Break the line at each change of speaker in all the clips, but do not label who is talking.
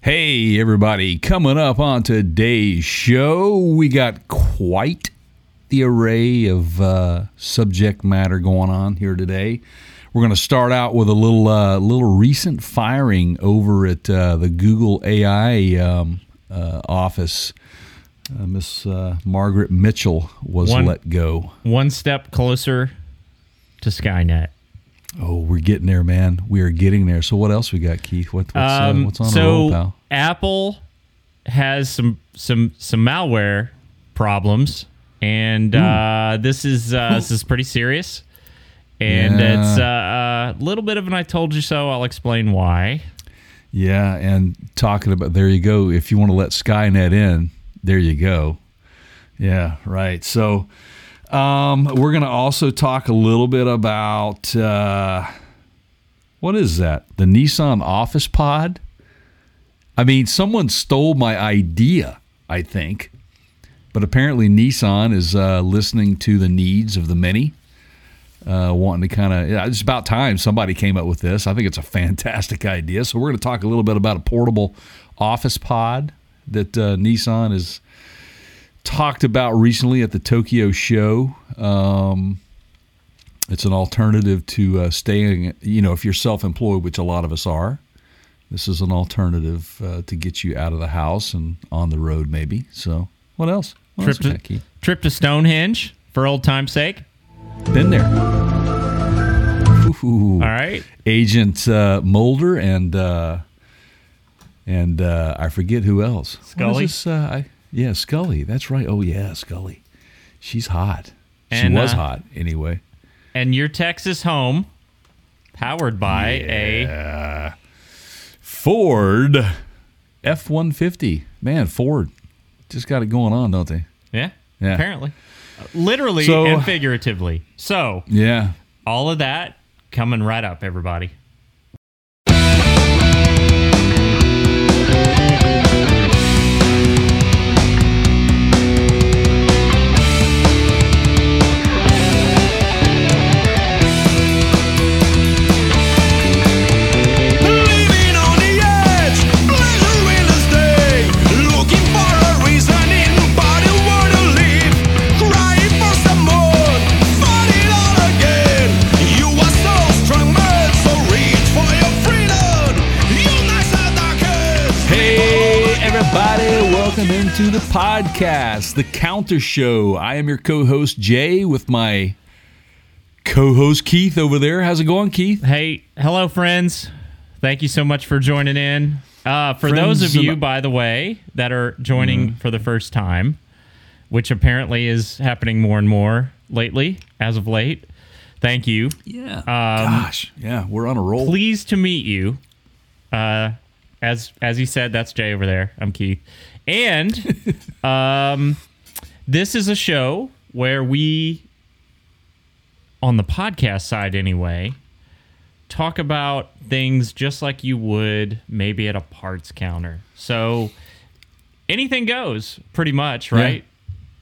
Hey, everybody, coming up on today's show, we got quite the array of uh, subject matter going on here today. We're going to start out with a little uh, little recent firing over at uh, the Google AI um, uh, office. Uh, Miss uh, Margaret Mitchell was
One-
let go.
One step closer to Skynet.
Oh, we're getting there, man. We are getting there. So, what else we got, Keith? What, what's, uh,
Um,
what's on
so
the roll, pal?
Apple has some some some malware problems, and uh, this is uh, this is pretty serious. And
Yeah.
it's uh, a little bit of an "I told you so." I'll explain why.
Yeah, and talking about there you go. If you want to let Skynet in, there you go. Yeah, right. So um, we're going to also talk a little bit about uh, what is that? The Nissan Office Pod. I mean, someone stole my idea. I think, but apparently Nissan is uh, listening to the needs of the many uh, wanting to kind of. Yeah, it's about time somebody came up with this. I think it's a fantastic idea. So we're going to talk a little bit about a portable office pod that uh, Nissan has talked about recently at the Tokyo show. Um, it's an alternative to uh, staying. You know, if you're self-employed, which a lot of us are. This is an alternative uh, to get you out of the house and on the road, maybe. So, what else? What
Trip
else
to, trip to Stonehenge for old time's sake.
Been there. Ooh.
All right.
Agent uh, Mulder and uh, and uh, I forget who else.
Scully?
this, uh, I, yeah, Scully. That's right. Oh yeah, Scully. She's hot. She was
uh,
hot anyway.
And your Texas home, powered by a
Ford F one fifty. Man, Ford just got it going on, don't they?
yeah,
Yeah.
apparently, literally
So-
and figuratively. So
Yeah.
all of that coming right up, everybody.
Welcome into the podcast, The Counter Show. I am your co host, Jay, with my co host, Keith, over there. How's it going, Keith?
Hey, hello, friends. Thank you so much for joining in. Uh, for those of you, by the way, that are joining for the first time, which apparently is happening more and more lately, as of late, thank you.
Yeah. Gosh, yeah, we're on a roll.
Pleased to meet you. Uh, as as you said, that's Jay over there. I'm Keith, and um, this is a show where we, on the podcast side anyway, talk about things just like you would maybe at a parts counter. So anything goes, pretty much, right?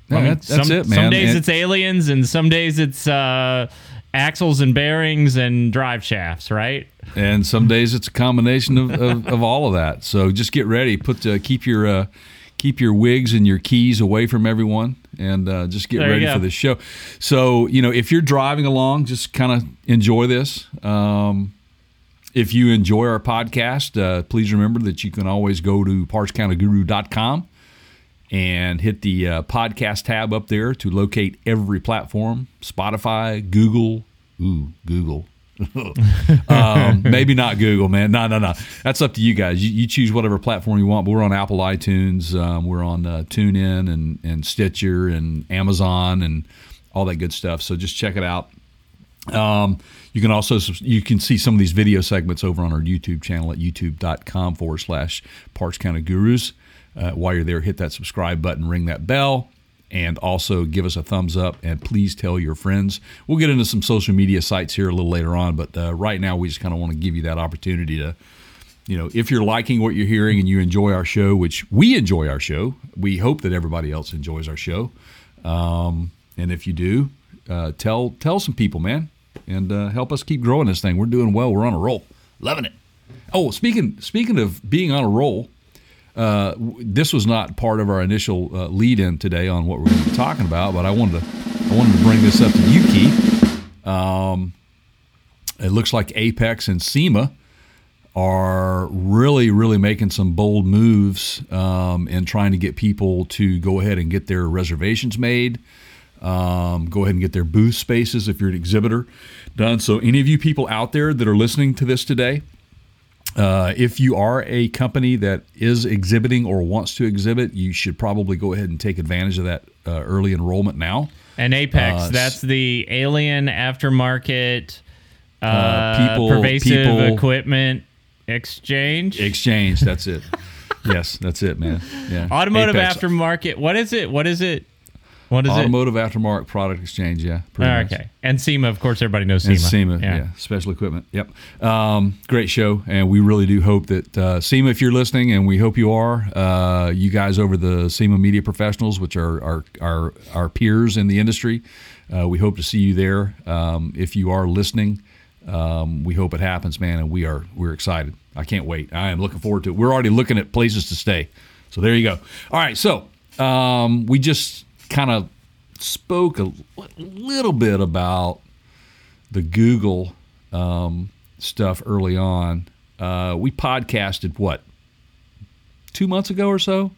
No,
I mean,
that's, that's
some,
it, man.
Some days it's aliens, and some days it's uh, axles and bearings and drive shafts, right?
and some days it's a combination of, of, of all of that. So just get ready. Put uh, keep your uh, keep your wigs and your keys away from everyone, and uh, just get
There
ready for the show. So you know, if you're driving along, just kind of enjoy this. Um, if you enjoy our podcast, uh, please remember that you can always go to partscounterguru.com and hit the uh, podcast tab up there to locate every platform Spotify, Google, ooh, Google. um, maybe not Google, man. No, no, no. That's up to you guys. You, you choose whatever platform you want. But we're on Apple iTunes. Um, we're on uh, TuneIn and, and Stitcher and Amazon and all that good stuff. So just check it out. Um, you can also you can see some of these video segments over on our YouTube channel at youtube.com forward slash Parts Counter Gurus. Uh, while you're there, hit that subscribe button, ring that bell, and also give us a thumbs up. And please tell your friends. We'll get into some social media sites here a little later on, but uh, right now we just kind of want to give you that opportunity to you know, if you're liking what you're hearing and you enjoy our show, which we enjoy our show, we hope that everybody else enjoys our show. Um, and if you do, uh, tell tell some people, man, and uh, help us keep growing this thing. We're doing well. We're on a roll, loving it. Oh, speaking speaking of being on a roll, uh, this was not part of our initial uh, lead in today on what we're going to be talking about, but I wanted to I wanted to bring this up to you, Keith. Um, it looks like AAPEX and SEMA are really, really making some bold moves um, and trying to get people to go ahead and get their reservations made. Um, go ahead and get their booth spaces if you're an exhibitor done. So, any of you people out there that are listening to this today, uh, if you are a company that is exhibiting or wants to exhibit, you should probably go ahead and take advantage of that uh, early enrollment now.
And AAPEX,
Uh,
that's the alien aftermarket uh,
Uh, people-
pervasive
people-
equipment exchange.
Exchange, that's it. yes, that's it, man. Yeah.
Automotive
AAPEX,
aftermarket. What is it? What is it? What is
Automotive aftermarket product exchange, yeah.
it?
pretty
Oh, okay. And SEMA, of course, everybody knows SEMA.
And SEMA, yeah. special equipment. Yep. Um, great show, and we really do hope that uh, SEMA, if you're listening, and we hope you are, uh, you guys over the SEMA Media Professionals, which are our our, our peers in the industry, uh, we hope to see you there. Um, if you are listening, um, we hope it happens, man, and we are we're excited. I can't wait. I am looking forward to it. We're already looking at places to stay. So there you go. All right, so um, we just kind of spoke a little bit about the Google um, stuff early on. Uh, we podcasted what two months ago or so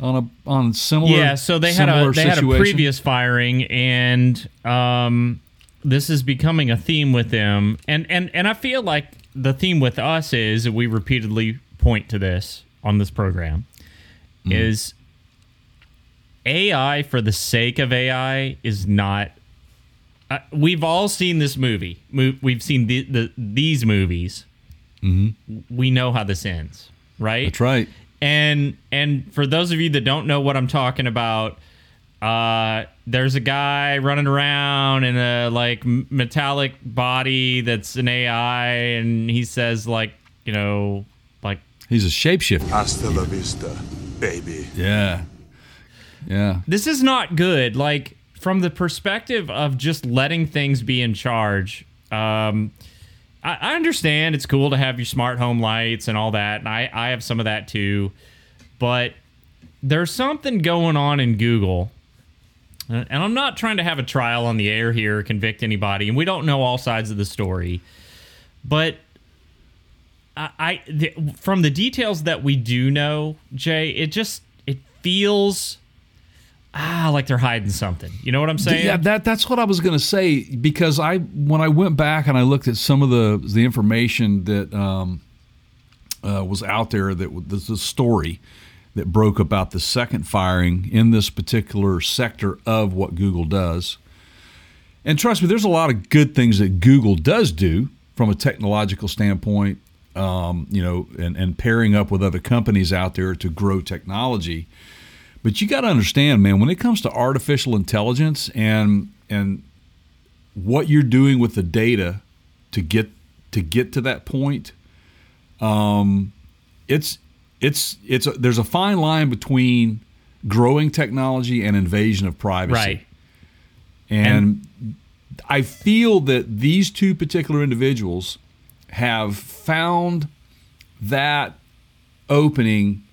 on a on similar.
Yeah, so they had a they had a previous firing, and um, this is becoming a theme with them. And and and I feel like the theme with us is we repeatedly point to this on this program
Mm-hmm.
is AI for the sake of AI is not. Uh, we've all seen this movie. We've seen the, the these movies. We know how this ends, right?
Mm-hmm. That's right.
And and for those of you that don't know what I'm talking about, uh, there's a guy running around in a like metallic body that's an AI, and he says like you know like
He's a shapeshifter.
Hasta la vista, baby.
Yeah, yeah.
this is not good. Like from the perspective of just letting things be in charge. Um, I, I understand it's cool to have your smart home lights and all that, and I, I have some of that too. But there's something going on in Google, and I'm not trying to have a trial on the air here, convict anybody, and we don't know all sides of the story. But I, I the, from the details that we do know, Jay, it just it feels ah like they're hiding something. You know what I'm saying?
Yeah, that that's what I was going to say because I when I went back and I looked at some of the the information that um, uh, was out there that there's a story that broke about the second firing in this particular sector of what Google does. And trust me, there's a lot of good things that Google does do from a technological standpoint, um, you know, and, and pairing up with other companies out there to grow technology. But you got to understand, man, when it comes to artificial intelligence and and what you're doing with the data to get to get to that point, um, it's it's it's a, there's a fine line between growing technology and invasion of privacy.
right.
And, I feel that these two particular individuals have found that opening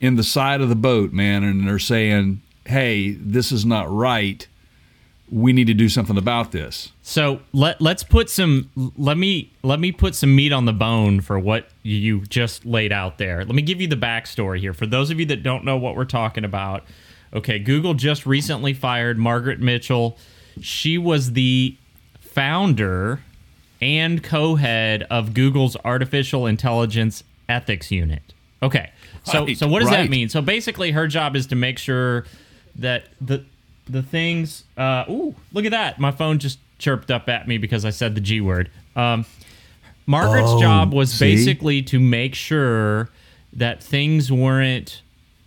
in the side of the boat, man, and they're saying, "Hey, this is not right. We need to do something about this."
So let let's put some let me let me put some meat on the bone for what you just laid out there. Let me give you the backstory here for those of you that don't know what we're talking about. Okay, Google just recently fired Margaret Mitchell. She was the founder and co-head of Google's artificial intelligence ethics unit. Okay. So
Right,
so what does that mean? So basically her job is to make sure that the the things uh ooh, look at that. My phone just chirped up at me because I said the G word. Um Margaret's
Oh,
job was
see?
basically to make sure that things weren't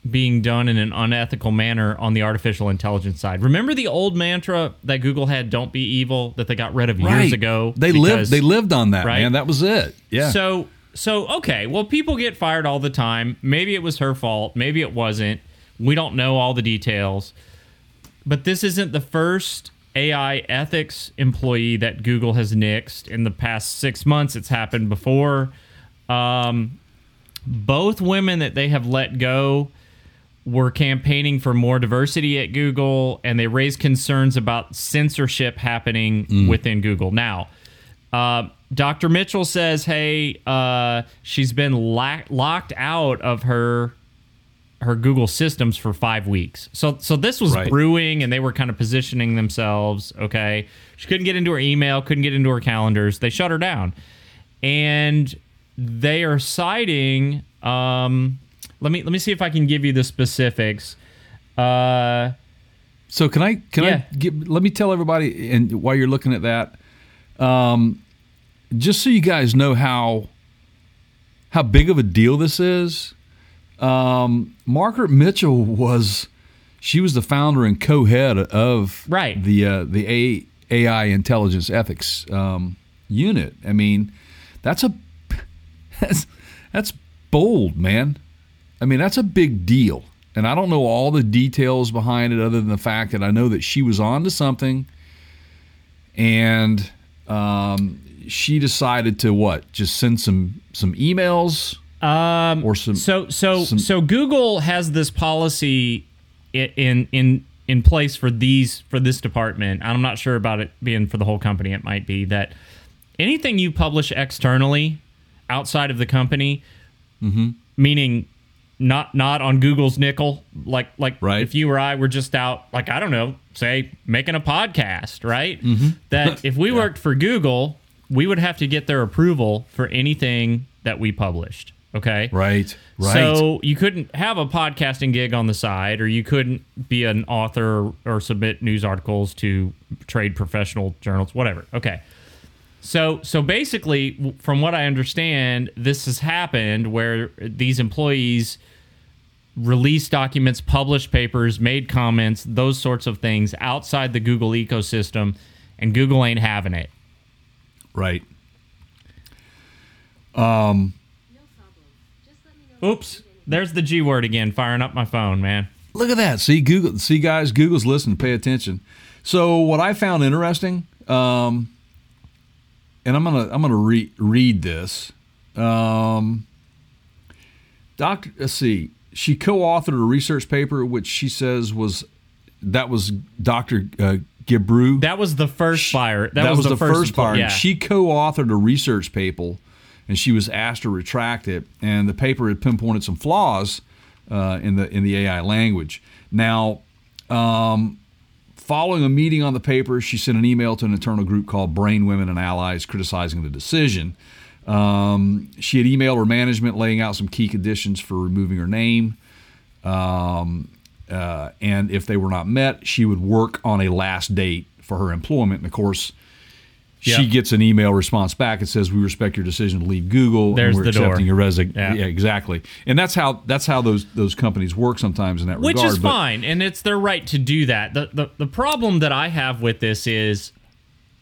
being done in an unethical manner on the artificial intelligence side. Remember the old mantra that Google had "Don't be evil" that they got rid of years ago.
They
because-
lived. They lived on that,
right?
man. That was it. Yeah.
So so okay, well people get fired all the time. Maybe it was her fault, maybe it wasn't. We don't know all the details. But this isn't the first AI ethics employee that Google has nixed in the past 6 months. It's happened before. Um both women that they have let go were campaigning for more diversity at Google, and they raised concerns about censorship happening within Google. Now, uh, Dr. Mitchell says, "Hey, uh, she's been la- locked out of her her Google systems for five weeks. So, so this was
Right.
brewing, and they were kind of positioning themselves. Okay, she couldn't get into her email, couldn't get into her calendars. They shut her down, and they are citing. Um, let me let me see if I can give you the specifics. Uh,
So can I can
Yeah.
I give, let me tell everybody and while you're looking at that, um, just so you guys know how how big of a deal this is. Um, Margaret Mitchell was she was the founder and co-head of
Right.
the uh, the A, AI intelligence ethics um, unit. I mean, that's a that's that's bold, man. I mean, that's a big deal. And I don't know all the details behind it other than the fact that I know that she was on to something and um, she decided to what? Just send some some emails
Um,
or some
so so
some-
so Google has this policy in in in place for these for this department. I'm not sure about it being for the whole company. It might be that anything you publish externally outside of the company,
Mm-hmm.
meaning not not on Google's nickel, like like
Right.
if you or I were just out, like I don't know, say making a podcast, right?
Mm-hmm.
That if we worked for Google, we would have to get their approval for anything that we published. Okay,
right, right.
so you couldn't have a podcasting gig on the side, or you couldn't be an author or submit news articles to trade professional journals, whatever. Okay. So so basically, from what I understand, this has happened where these employees released documents, published papers, made comments, those sorts of things outside the Google ecosystem, and Google ain't having it.
Right. Um.
Oops, there's the G word again, firing up my phone, man.
Look at that. See Google. See guys, Google's listening. Pay attention. So what I found interesting, um, and I'm gonna I'm gonna re- read this. Um, Doctor, let's see. She co-authored a research paper which she says was that was Doctor uh, Gebru.
That was the first fire. That,
That,
was,
was, the, first, fire.
Yeah.
She co-authored a research paper, and she was asked to retract it. And the paper had pinpointed some flaws uh, in the in the AI language. Now, um, following a meeting on the paper, she sent an email to an internal group called Brain Women and Allies, criticizing the decision. Um, she had emailed her management, laying out some key conditions for removing her name. Um, uh, and if they were not met, she would work on a last date for her employment. And of course, she
Yeah.
gets an email response back that says, "We respect your decision to leave Google.
There's
and we're
the door.
accepting your resignation."
Yeah.
Yeah. exactly. And that's how that's how those those companies work sometimes in that
which
regard.
Which is
but-
fine and it's their right to do that the, the the problem that i have with this is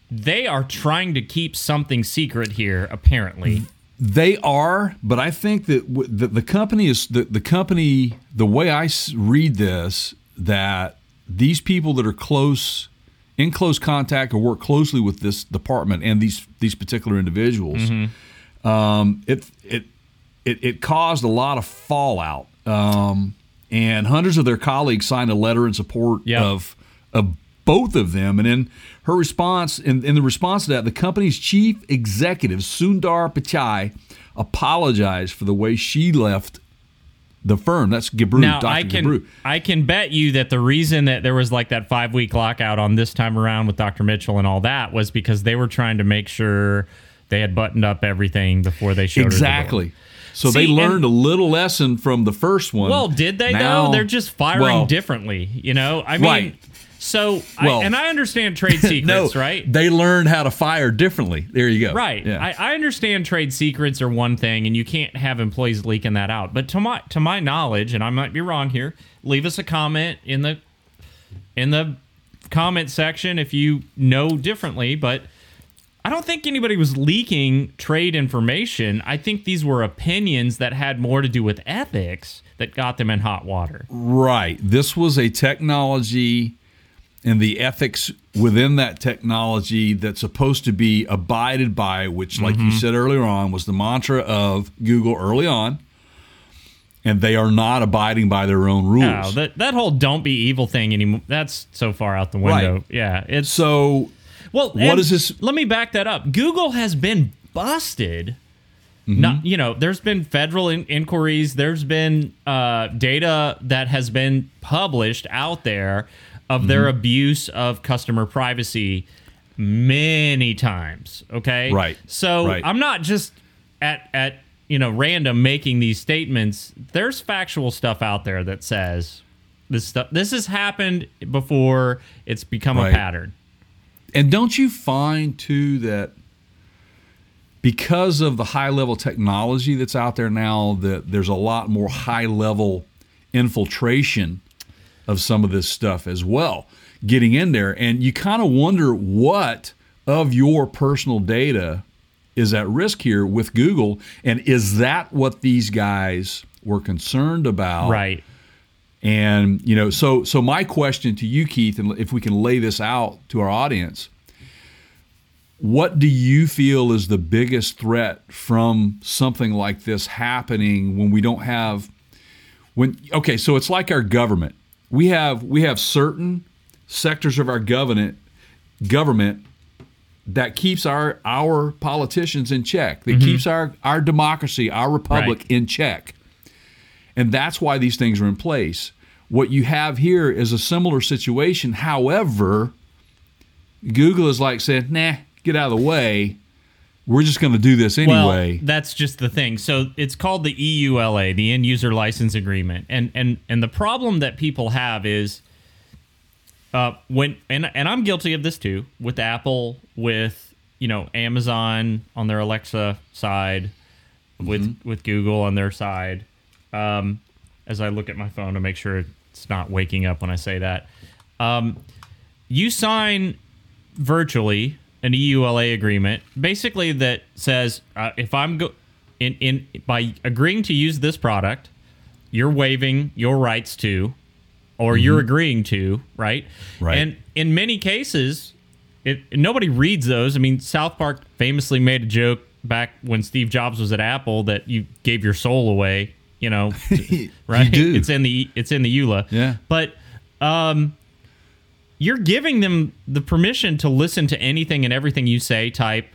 they are trying to keep something secret here apparently
They are, but I think that w- the, the company is the, the company. The way I s- read this, that these people that are close, in close contact or work closely with this department and these these particular individuals, um, it it it it caused a lot of fallout. Um, and hundreds of their colleagues signed a letter in support
Yeah.
of of both of them. And in her response, in, in the response to that, the company's chief executive Sundar Pichai apologized for the way she left the firm. That's Gebru,
now
Dr.
i can
Gebru.
i can bet you that the reason that there was like that five week lockout on this time around with dr mitchell and all that was because they were trying to make sure they had buttoned up everything before they showed the.
Exactly. So
See,
they learned
and-
a little lesson from the first one.
Well, did they
Now-
though? They're just firing
well,
differently, you know. I mean,
Right.
So
Well-
I, and I understand trade secrets,
No,
right?
They learned how to fire differently. There you go.
Right.
Yeah.
I, I understand trade secrets are one thing, and you can't have employees leaking that out. But to my to my knowledge, and I might be wrong here, leave us a comment in the in the comment section if you know differently. But I don't think anybody was leaking trade information. I think these were opinions that had more to do with ethics that got them in hot water.
Right. This was a technology and the ethics within that technology that's supposed to be abided by, which, like
Mm-hmm.
you said earlier on, was the mantra of Google early on. and they are not abiding by their own rules.
No, that that whole "don't be evil" thing anymore. That's so far out the window.
Right.
Yeah, it's
so
well.
what is this-
Let me back that up. Google has been busted.
Mm-hmm.
Not you know, there's been federal in- inquiries. There's been uh, data that has been published out there of their
Mm-hmm.
abuse of customer privacy many times. Okay,
Right.
So
Right.
I'm not just at at you know random making these statements. There's factual stuff out there that says this stuff. This has happened before. It's become a pattern.
And don't you find too that because of the high level technology that's out there now, that there's a lot more high level infiltration of some of this stuff as well, getting in there, and you kind of wonder what of your personal data is at risk here with Google, and is that what these guys were concerned about?
Right.
And you know, so so my question to you, Keith, and if we can lay this out to our audience, what do you feel is the biggest threat from something like this happening when we don't have when okay, so it's like our government. We have we have certain sectors of our government government that keeps our our politicians in check. That mm-hmm. keeps our our democracy, our republic
Right.
in check. And that's why these things are in place. What you have here is a similar situation. However, Google is like saying, nah, get out of the way. We're just going to do this anyway.
Well, that's just the thing. So it's called the EULA, the End User License Agreement, and and and the problem that people have is, uh, when and and I'm guilty of this too with Apple, with you know Amazon on their Alexa side, with
Mm-hmm.
with Google on their side. Um, as I look at my phone to make sure it's not waking up when I say that, um, you sign virtually an EULA agreement, basically that says uh, if I'm go in in by agreeing to use this product, you're waiving your rights to, or you're agreeing to, right?
Right.
And in many cases, it nobody reads those. I mean, South Park famously made a joke back when Steve Jobs was at Apple that you gave your soul away. You know, right?
do.
It's in the it's in the EULA.
Yeah.
But um, you're giving them the permission to listen to anything and everything you say, type,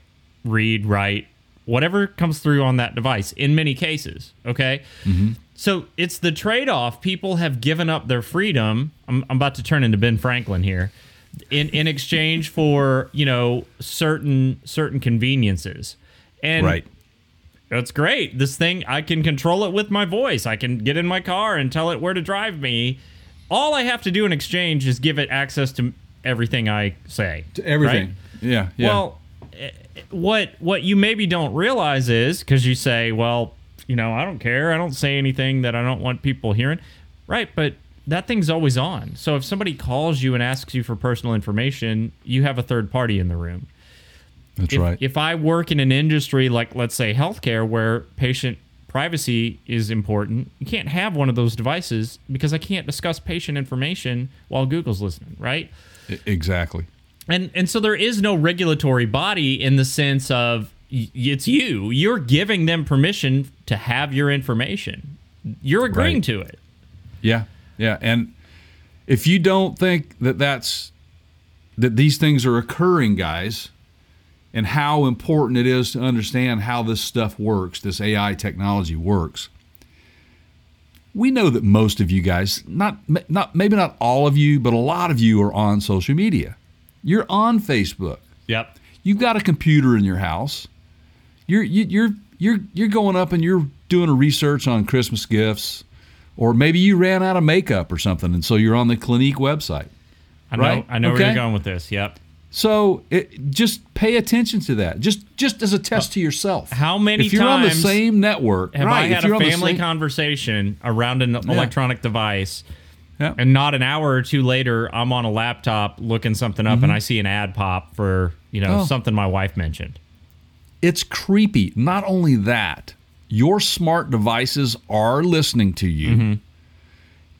read, write, whatever comes through on that device in many cases. Okay. Mm-hmm. So it's the trade off. People have given up their freedom. I'm, I'm about to turn into Ben Franklin here. In, in exchange for you know certain certain conveniences and
right.
that's great. This thing, I can control it with my voice. I can get in my car and tell it where to drive me. All I have to do in exchange is give it access to everything I say.
To everything.
right?
Yeah. Yeah.
Well, eh, what what you maybe don't realize is because you say, well, you know, I don't care. I don't say anything that I don't want people hearing. Right, but that thing's always on. So if somebody calls you and asks you for personal information, you have a third party in the room
That's
if,
right.
if I work in an industry like, let's say, healthcare, where patient privacy is important, you can't have one of those devices because I can't discuss patient information while Google's listening, right?
Exactly.
And and so there is no regulatory body in the sense of it's you. You're giving them permission to have your information. You're agreeing
Right.
to it.
Yeah, yeah, and if you don't think that that's that these things are occurring, guys, and how important it is to understand how this stuff works, this AI technology works. We know that most of you guys, not not maybe not all of you, but a lot of you are on social media. You're on Facebook.
Yep.
You've got a computer in your house. You're you, you're you're you're going up and you're doing a research on Christmas gifts, or maybe you ran out of makeup or something, and so you're on the Clinique website.
I know.
Right?
I know where you're going with this. Yep.
So it, just pay attention to that. Just just as a test to yourself.
How many
If you're on the same network,
Have
right?
I had a family
same-
conversation around an electronic device,
Yeah.
and not an hour or two later, I'm on a laptop looking something up, and I see an ad pop for you know
Mm-hmm. Oh.
something my wife mentioned.
it's creepy. Not only that, your smart devices are listening to you.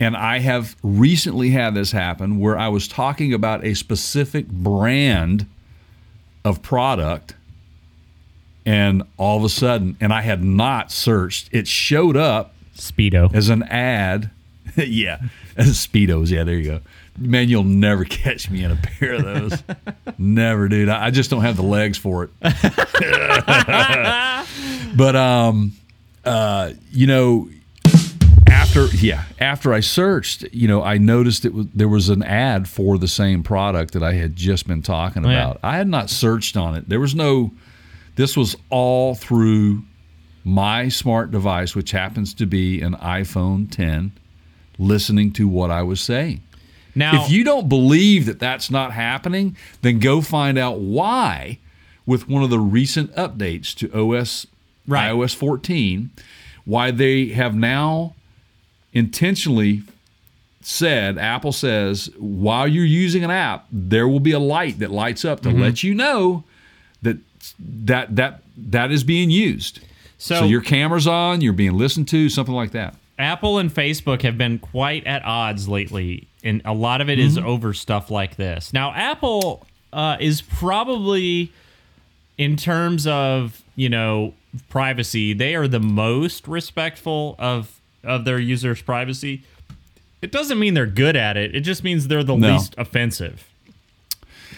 And I have recently had this happen where I was talking about a specific brand of product and all of a sudden and I had not searched, it showed up
Speedo.
as an ad. yeah, as speedos. Yeah, there you go. Man, you'll never catch me in a pair of those. never, dude. I, I just don't have the legs for it. but um, uh, you know, after yeah, after I searched, you know, I noticed it was there was an ad for the same product that I had just been talking
Oh, yeah.
about. I had not searched on it. There was no. This was all through my smart device, which happens to be an iPhone 10, listening to what I was saying.
Now,
If you don't believe that that's not happening, then go find out why with one of the recent updates to OS
Right.
iOS 14, why they have now intentionally said Apple says while you're using an app, there will be a light that lights up to
Mm-hmm.
let you know that that that that is being used.
So-
so your camera's on, you're being listened to, something like that.
Apple and Facebook have been quite at odds lately, and a lot of it is
Mm-hmm.
over stuff like this. Now, Apple uh, is probably, in terms of you know privacy, they are the most respectful of of their users' privacy. It doesn't mean they're good at it. It just means they're the
No.
least offensive.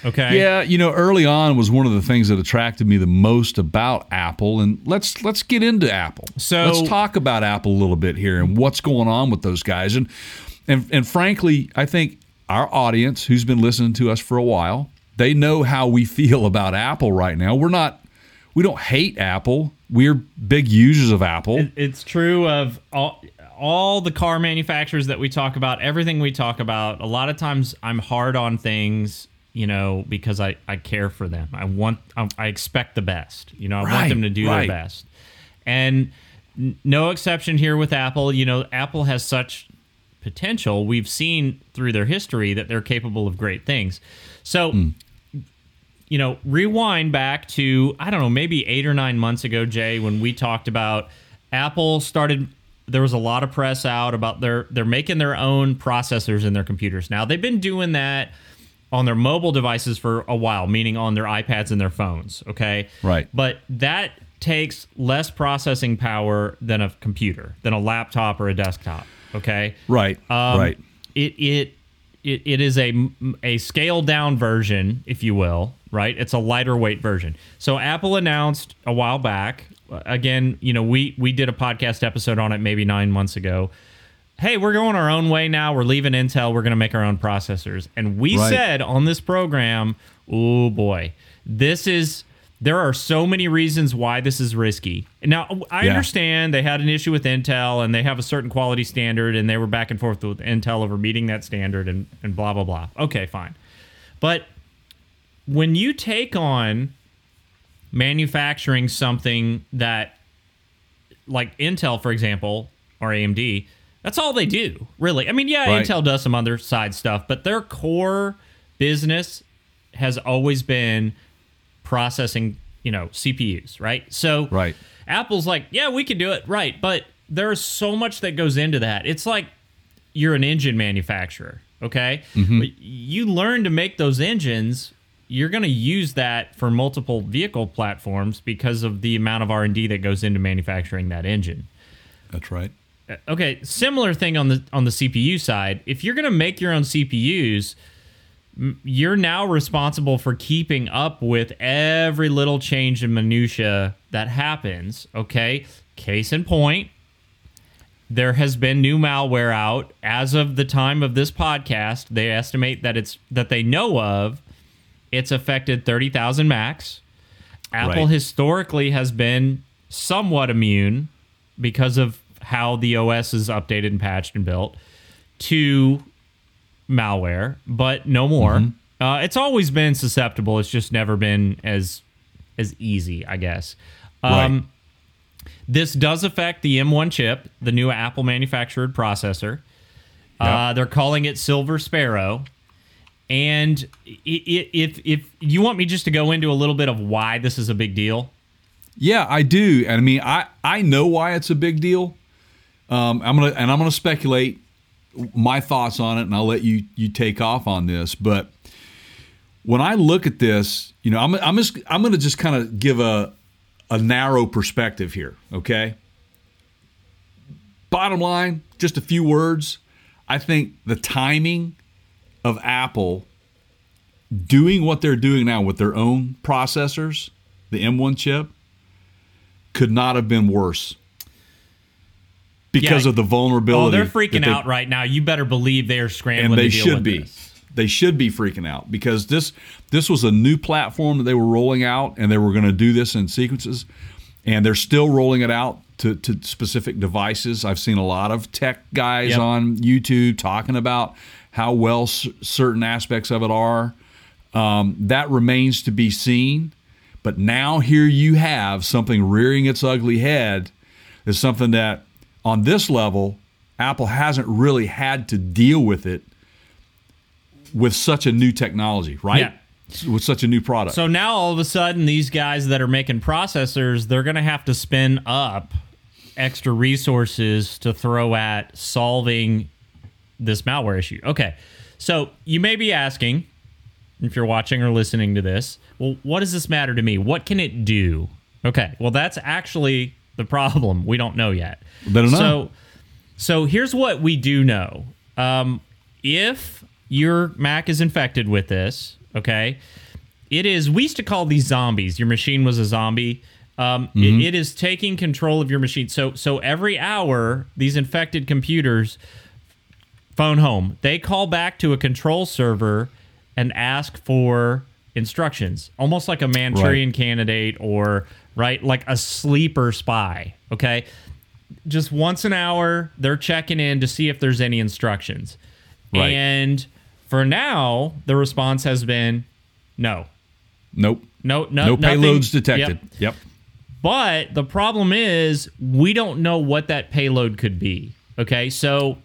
Okay.
Yeah, you know, early on was one of the things that attracted me the most about Apple, and let's let's get into Apple.
So-
let's talk about Apple a little bit here and what's going on with those guys. And and and frankly, I think our audience, who's been listening to us for a while, they know how we feel about Apple right now. We're not, we don't hate Apple. We're big users of Apple.
it's true of all all the car manufacturers that we talk about everything we talk about a lot of times i'm hard on things you know because i i care for them i want i, I expect the best you know i want them to do
right.
their best and no exception here with apple you know apple has such potential we've seen through their history that they're capable of great things so
Hmm.
you know, rewind back to, I don't know, maybe eight or nine months ago, Jay, when we talked about Apple started there was a lot of press out about their they're making their own processors in their computers. Now they've been doing that on their mobile devices for a while, meaning on their iPads and their phones, okay?
Right.
But that takes less processing power than a computer, than a laptop or a desktop, okay?
right,
Um,
right.
It it it, it is a a scaled down version, if you will, right? It's a lighter weight version. So Apple announced a while back. Again, you know, we we did a podcast episode on it maybe nine months ago. Hey, we're going our own way now. We're leaving Intel. We're going to make our own processors. And we
Right.
said on this program, oh boy, this is. There are so many reasons why this is risky. Now, I
Yeah.
understand they had an issue with Intel and they have a certain quality standard and they were back and forth with Intel over meeting that standard and, and blah, blah, blah. Okay, fine. But when you take on manufacturing something that, like Intel, for example, or AMD, that's all they do, really. I mean, yeah,
Right.
Intel does some other side stuff, but their core business has always been processing, you know, CPUs, right? So
Right.
Apple's like, yeah, we can do it, right? But there's so much that goes into that. It's like you're an engine manufacturer, okay? Mm-hmm. But you learn to make those engines. You're going to use that for multiple vehicle platforms because of the amount of R and D that goes into manufacturing that engine.
That's right.
Uh, okay, similar thing on the on the CPU side. If you're going to make your own CPUs, you're now responsible for keeping up with every little change in minutia that happens. Okay, case in point, there has been new malware out as of the time of this podcast. They estimate that it's that they know of. It's affected thirty thousand Macs. Apple
Right.
historically has been somewhat immune because of how the OS is updated and patched and built to malware, but no more. Uh, it's always been susceptible. It's just never been as as easy, I guess. Um, This does affect the M1 chip, the new Apple manufactured processor. Uh, they're calling it Silver Sparrow. And if if you want me just to go into a little bit of why this is a big deal,
Yeah, I do. And I mean, I I know why it's a big deal. Um, I'm gonna and I'm gonna speculate my thoughts on it, and I'll let you you take off on this. But when I look at this, you know, I'm I'm just I'm gonna just kind of give a a narrow perspective here. Okay. bottom line, just a few words. I think the timing of Apple doing what they're doing now with their own processors, the M1 chip, could not have been worse because
Yeah.
of the vulnerability.
Oh, they're freaking
they-
out right now. You better believe they are scrambling.
and they
to deal
should
with
be.
this.
They should be freaking out because this this was a new platform that they were rolling out, and they were going to do this in sequences, and they're still rolling it out to, to specific devices. I've seen a lot of tech guys
Yep.
on YouTube talking about how well certain aspects of it are. Um, that remains to be seen. But now here you have something rearing its ugly head. Is something that on this level, Apple hasn't really had to deal with it with such a new technology, right?
Yeah.
With such a new product.
So now all of a sudden, these guys that are making processors, they're going to have to spin up extra resources to throw at solving this malware issue. Okay. So you may be asking, if you're watching or listening to this, well, what does this matter to me? What can it do? Okay. Well, that's actually the problem. We don't know yet.
Don't know.
So, so here's what we do know. Um, if your Mac is infected with this, okay, it is. We used to call these zombies. Your machine was a zombie. Um,
Mm-hmm.
it is taking control of your machine. So, so every hour, these infected computers phone home. They call back to a control server and ask for instructions, almost like a Manchurian candidate or right, like a sleeper spy. Okay, just once an hour, they're checking in to see if there's any instructions.
Right.
And for now, the response has been no,
nope.
no, no,
No
nothing-
payloads detected.
Yep.
Yep.
But the problem is, we don't know what that payload could be. Okay, so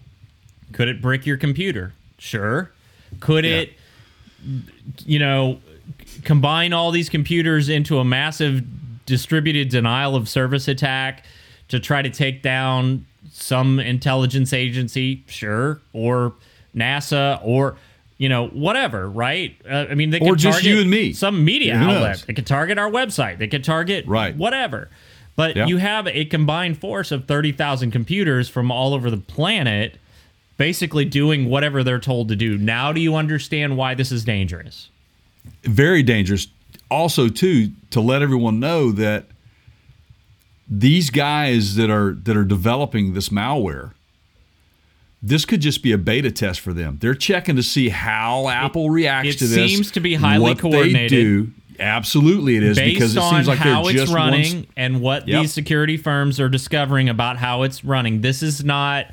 could it brick your computer? Sure. Could
Yeah.
it, you know, combine all these computers into a massive distributed denial of service attack to try to take down some intelligence agency? Sure. Or NASA or. You know, whatever, right? Uh, I mean, they
Or
could
just you and me.
Some media
knows?
outlet. They could target our website. They could target
Right.
whatever. But
Yeah.
you have a combined force of 30,000 computers from all over the planet basically doing whatever they're told to do. Now do you understand why this is dangerous?
Very dangerous. Also, too, to let everyone know that these guys that are that are developing this malware, this could just be a beta test for them. They're checking to see how Apple reacts
it
to this.
It seems to be highly
what
coordinated.
They do. Absolutely, it is because it seems like
how
they're
it's
just
running
one-
and what
Yep.
these security firms are discovering about how it's running. This is not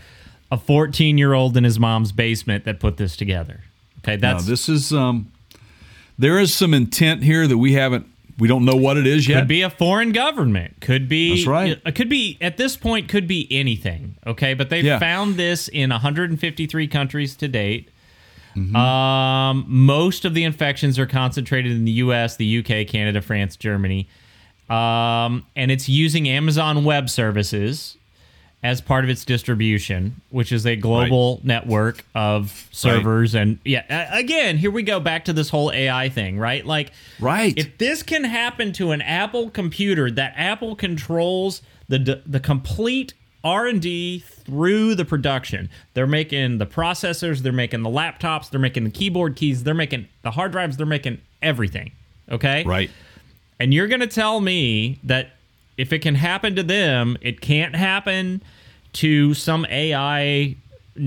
a 14 year old in his mom's basement that put this together. Okay,
No,
that's
this is um, there is some intent here that we haven't. We don't know what it is yet.
Could be a foreign government. Could be.
That's right.
It could be at this point. Could be anything. Okay, but they've
Yeah.
found this in 153 countries to date.
Mm-hmm.
Um, most of the infections are concentrated in the U.S., the U.K., Canada, France, Germany, um, and it's using Amazon Web Services as part of its distribution, which is a global network of servers. And yeah, again, here we go back to this whole AI thing, right? Like,
Right.
If this can happen to an Apple computer, that Apple controls the the complete R and D through the production. They're making the processors, they're making the laptops, they're making the keyboard keys, they're making the hard drives, they're making everything. Okay,
right.
and you're going to tell me that if it can happen to them, it can't happen to some AI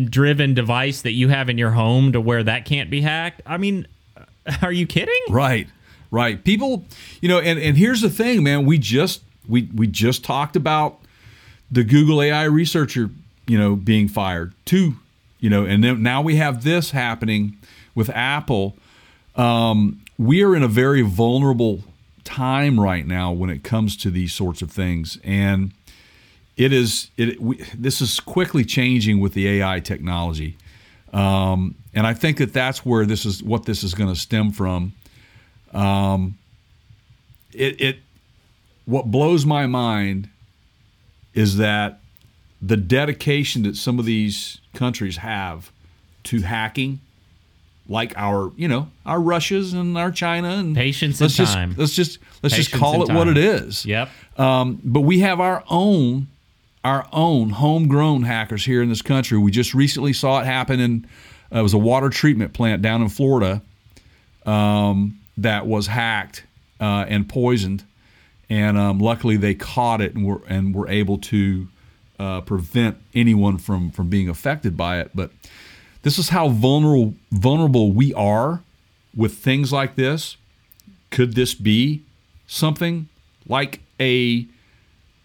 driven device that you have in your home to where that can't be hacked? I mean, are you kidding?
Right. Right. People, you know, and, and here's the thing, man. We just we we just talked about the Google AI researcher, you know, being fired too, you know, and then now we have this happening with Apple. Um, we are in a very vulnerable time right now when it comes to these sorts of things, and it is it. We, this is quickly changing with the AI technology, um, and I think that that's where this is what this is going to stem from. Um, it, it what blows my mind is that the dedication that some of these countries have to hacking like our you know our Russias and our China and
Patience
let's
and
just
time.
let's just let's just call it what it is
Yep.
um, but we have our own our own homegrown hackers here in this country. We just recently saw it happen in uh, it was a water treatment plant down in Florida um, that was hacked uh, and poisoned, and um, luckily they caught it and were and were able to uh, prevent anyone from from being affected by it. But this is how vulnerable vulnerable we are with things like this. Could this be something like a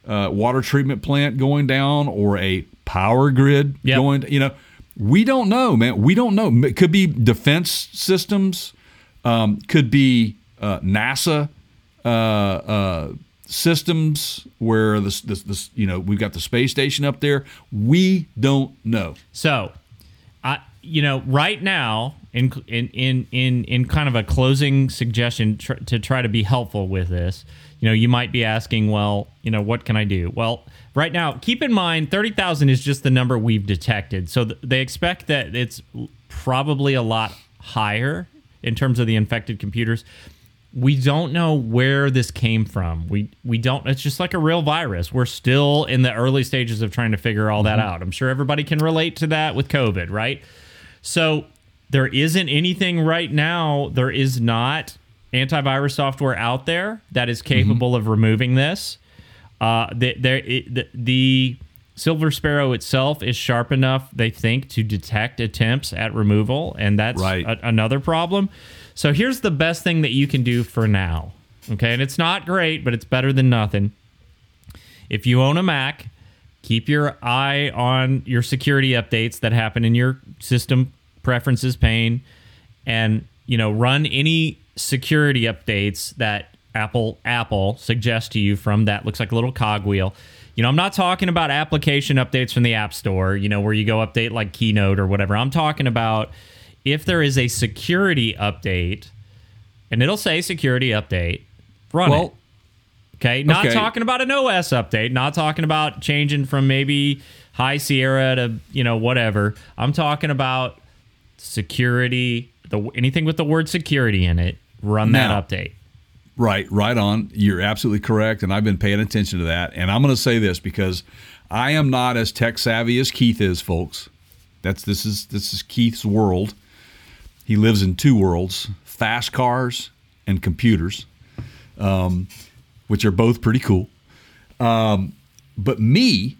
uh, water treatment plant going down or a power grid
Yep.
going? You know, we don't know, man. We don't know. It could be defense systems. Um, could be uh, NASA uh, uh, systems where this, this, this, you know, we've got the space station up there. We don't know.
So, you know right now in in in in, in kind of a closing suggestion tr- to try to be helpful with this, you know, you might be asking, well, you know, what can I do? Well, right now, keep in mind thirty thousand is just the number we've detected, so th- they expect that it's probably a lot higher in terms of the infected computers. We don't know where this came from. We we don't. It's just like a real virus. We're still in the early stages of trying to figure all that mm-hmm. out. I'm sure everybody can relate to that with COVID, right? So there isn't anything right now. There is not antivirus software out there that is capable of removing this. Uh, the, there, it, the, the Silver Sparrow itself is sharp enough, they think, to detect attempts at removal, and that's
Right.
a- another problem. So here's the best thing that you can do for now. Okay, and it's not great, but it's better than nothing. If you own a Mac, keep your eye on your security updates that happen in your system preferences pane and you know run any security updates that Apple Apple suggests to you from that looks like a little cogwheel. You know, I'm not talking about application updates from the App Store, you know, where you go update like Keynote or whatever. I'm talking about if there is a security update and it'll say security update, run it. Okay, not
Okay.
talking about an OS update, not talking about changing from maybe High Sierra to you know whatever. I'm talking about security, the anything with the word security in it. Run
Now.
that update.
Right, right on. You're absolutely correct, and I've been paying attention to that. And I'm going to say this because I am not as tech savvy as Keith is, folks. That's this is this is Keith's world. He lives in two worlds: fast cars and computers, um, which are both pretty cool. Um, but me,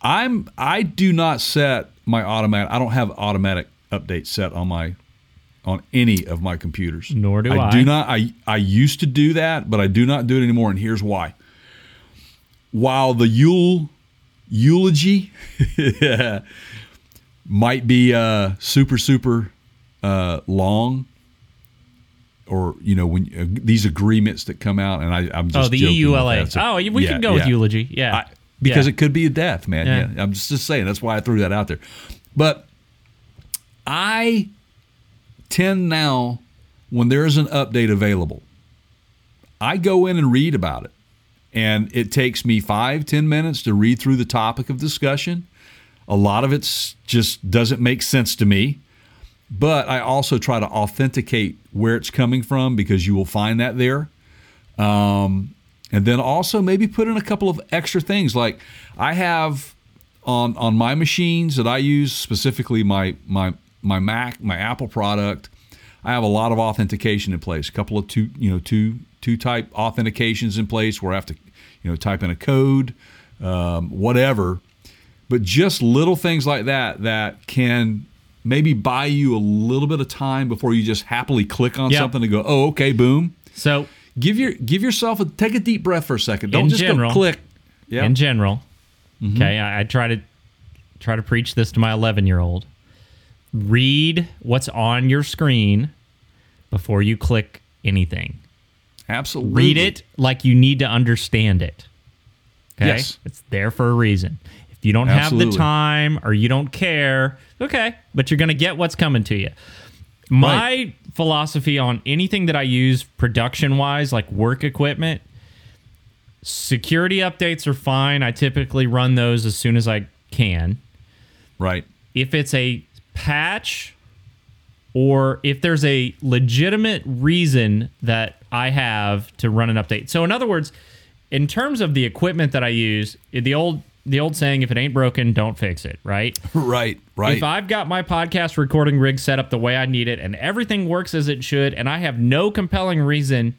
I'm I do not set my automatic. I don't have automatic updates set on my on any of my computers.
Nor do I.
do not. I I used to do that, but I do not do it anymore. And here's why. While the Yule eulogy might be uh, super super uh, long, or you know when uh, these agreements that come out, and I, I'm just
Oh, the EULA.
So-
oh, we
yeah,
can go with eulogy. Yeah,
I, because
Yeah.
it could be a death, man.
Yeah.
Yeah. I'm just, just saying. That's why I threw that out there. But I tend now, when there's an update available, I go in and read about it. And it takes me five, ten minutes to read through the topic of discussion. A lot of it's just doesn't make sense to me. But I also try to authenticate where it's coming from because you will find that there. Um, and then also maybe put in a couple of extra things like I have on on my machines that I use specifically my my my Mac my Apple product. I have a lot of authentication in place. A couple of two you know two two type authentications in place where I have to you know type in a code, um, whatever. But just little things like that that can maybe buy you a little bit of time before you just happily click on
Yep.
something and go, oh okay, boom
So
give your give yourself a take a deep breath for a second. Don't just
general-
go click. Yeah.
in general,
Mm-hmm.
okay, I, I try to try to preach this to my 11 year old. Read what's on your screen before you click anything.
Absolutely.
read it like you need to understand it. Okay?
Yes.
It's there for a reason. You don't have the time or you don't care, okay, but you're going to get what's coming to you. My
Right.
philosophy on anything that I use production wise, like work equipment, security updates are fine. I typically run those as soon as I can
Right.
if it's a patch or if there's a legitimate reason that I have to run an update. So, in other words, in terms of the equipment that I use, the old the old saying, if it ain't broken, don't fix it, right?
Right, right.
If I've got my podcast recording rig set up the way I need it and everything works as it should, and I have no compelling reason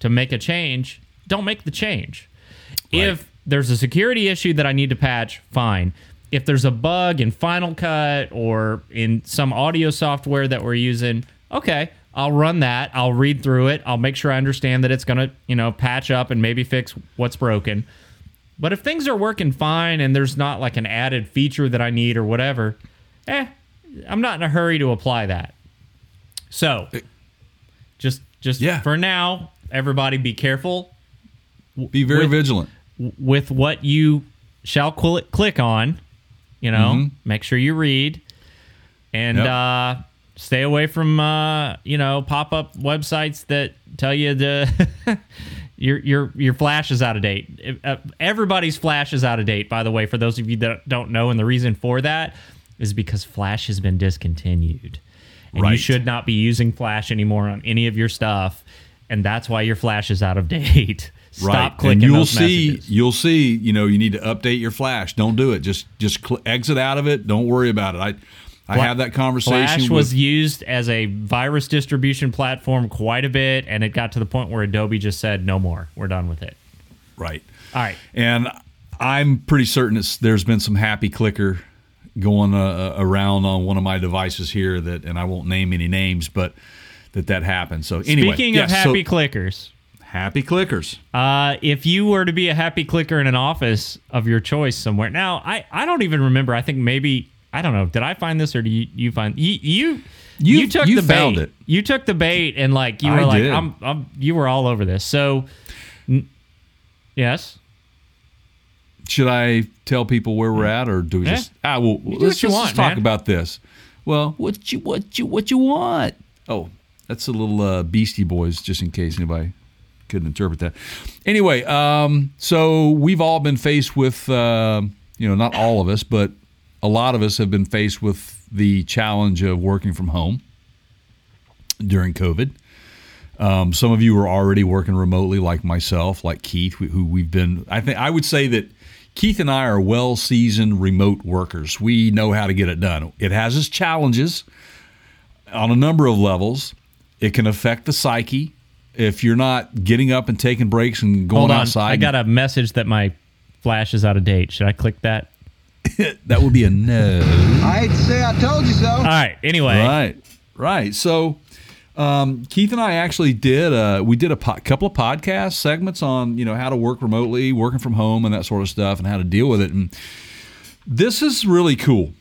to make a change, don't make the change. If there's a security issue that I need to patch, fine. If there's a bug in Final Cut or in some audio software that we're using, okay, I'll run that. I'll read through it. I'll make sure I understand that it's going to, you know, patch up and maybe fix what's broken. But if things are working fine and there's not like an added feature that I need or whatever, eh, I'm not in a hurry to apply that. So, just just
Yeah.
for now, everybody be careful
Be very
with-
vigilant.
with what you shall cl- click on. You know, make sure you read and
Yep.
uh, stay away from uh, you know pop up websites that tell you the your your your flash is out of date. Uh, everybody's flash is out of date. By the way, for those of you that don't know, and the reason for that is because Flash has been discontinued, and you should not be using Flash anymore on any of your stuff. And that's why your flash is out of date. Stop
right.
clicking
and you'll see
messages.
you'll see, you know, you need to update your flash. Don't do it. Just just cl- exit out of it. Don't worry about it. I I have that conversation
Flash
with
was used as a virus distribution platform quite a bit, and it got to the point where Adobe just said, "No more. We're done with it."
right.
All right.
And I'm pretty certain it's, there's been some happy clicker going uh, around on one of my devices here that, and I won't name any names, but that that happened. So anyway,
Speaking
yeah,
of
so
happy clickers,
happy clickers.
uh, if you were to be a happy clicker in an office of your choice somewhere, now I, I don't even remember. I think maybe I don't know. Did I find this or do you, you find you you
You-
you took
you
the bait?
it.
You took the bait and like you were
I
like
did.
I'm, I'm you were all over this. So n- yes.
Should I tell people where we're at, or do we
Yeah.
just ah? Well,
do
let's,
what you
let's just
want,
talk
man.
about this. Well, what you what you what you want? Oh, that's a little uh, Beastie Boys, just in case anybody couldn't interpret that. Anyway, um, so we've all been faced with, uh, you know, not all of us, but a lot of us have been faced with the challenge of working from home during COVID. Um, some of you are already working remotely, like myself, like Keith, who- we've been. I think I would say that Keith and I are well seasoned remote workers. We know how to get it done. It has its challenges on a number of levels. It can affect the psyche if you're not getting up and taking breaks and going
Hold on.
outside.
I got a message that my flash is out of date. Should I click that?
that would be a no.
I hate to say I told you so.
All right. Anyway,
Right, right. So um, Keith and I actually did uh, we did a po- couple of podcast segments on you know how to work remotely, working from home, and that sort of stuff, and how to deal with it. And this is really cool.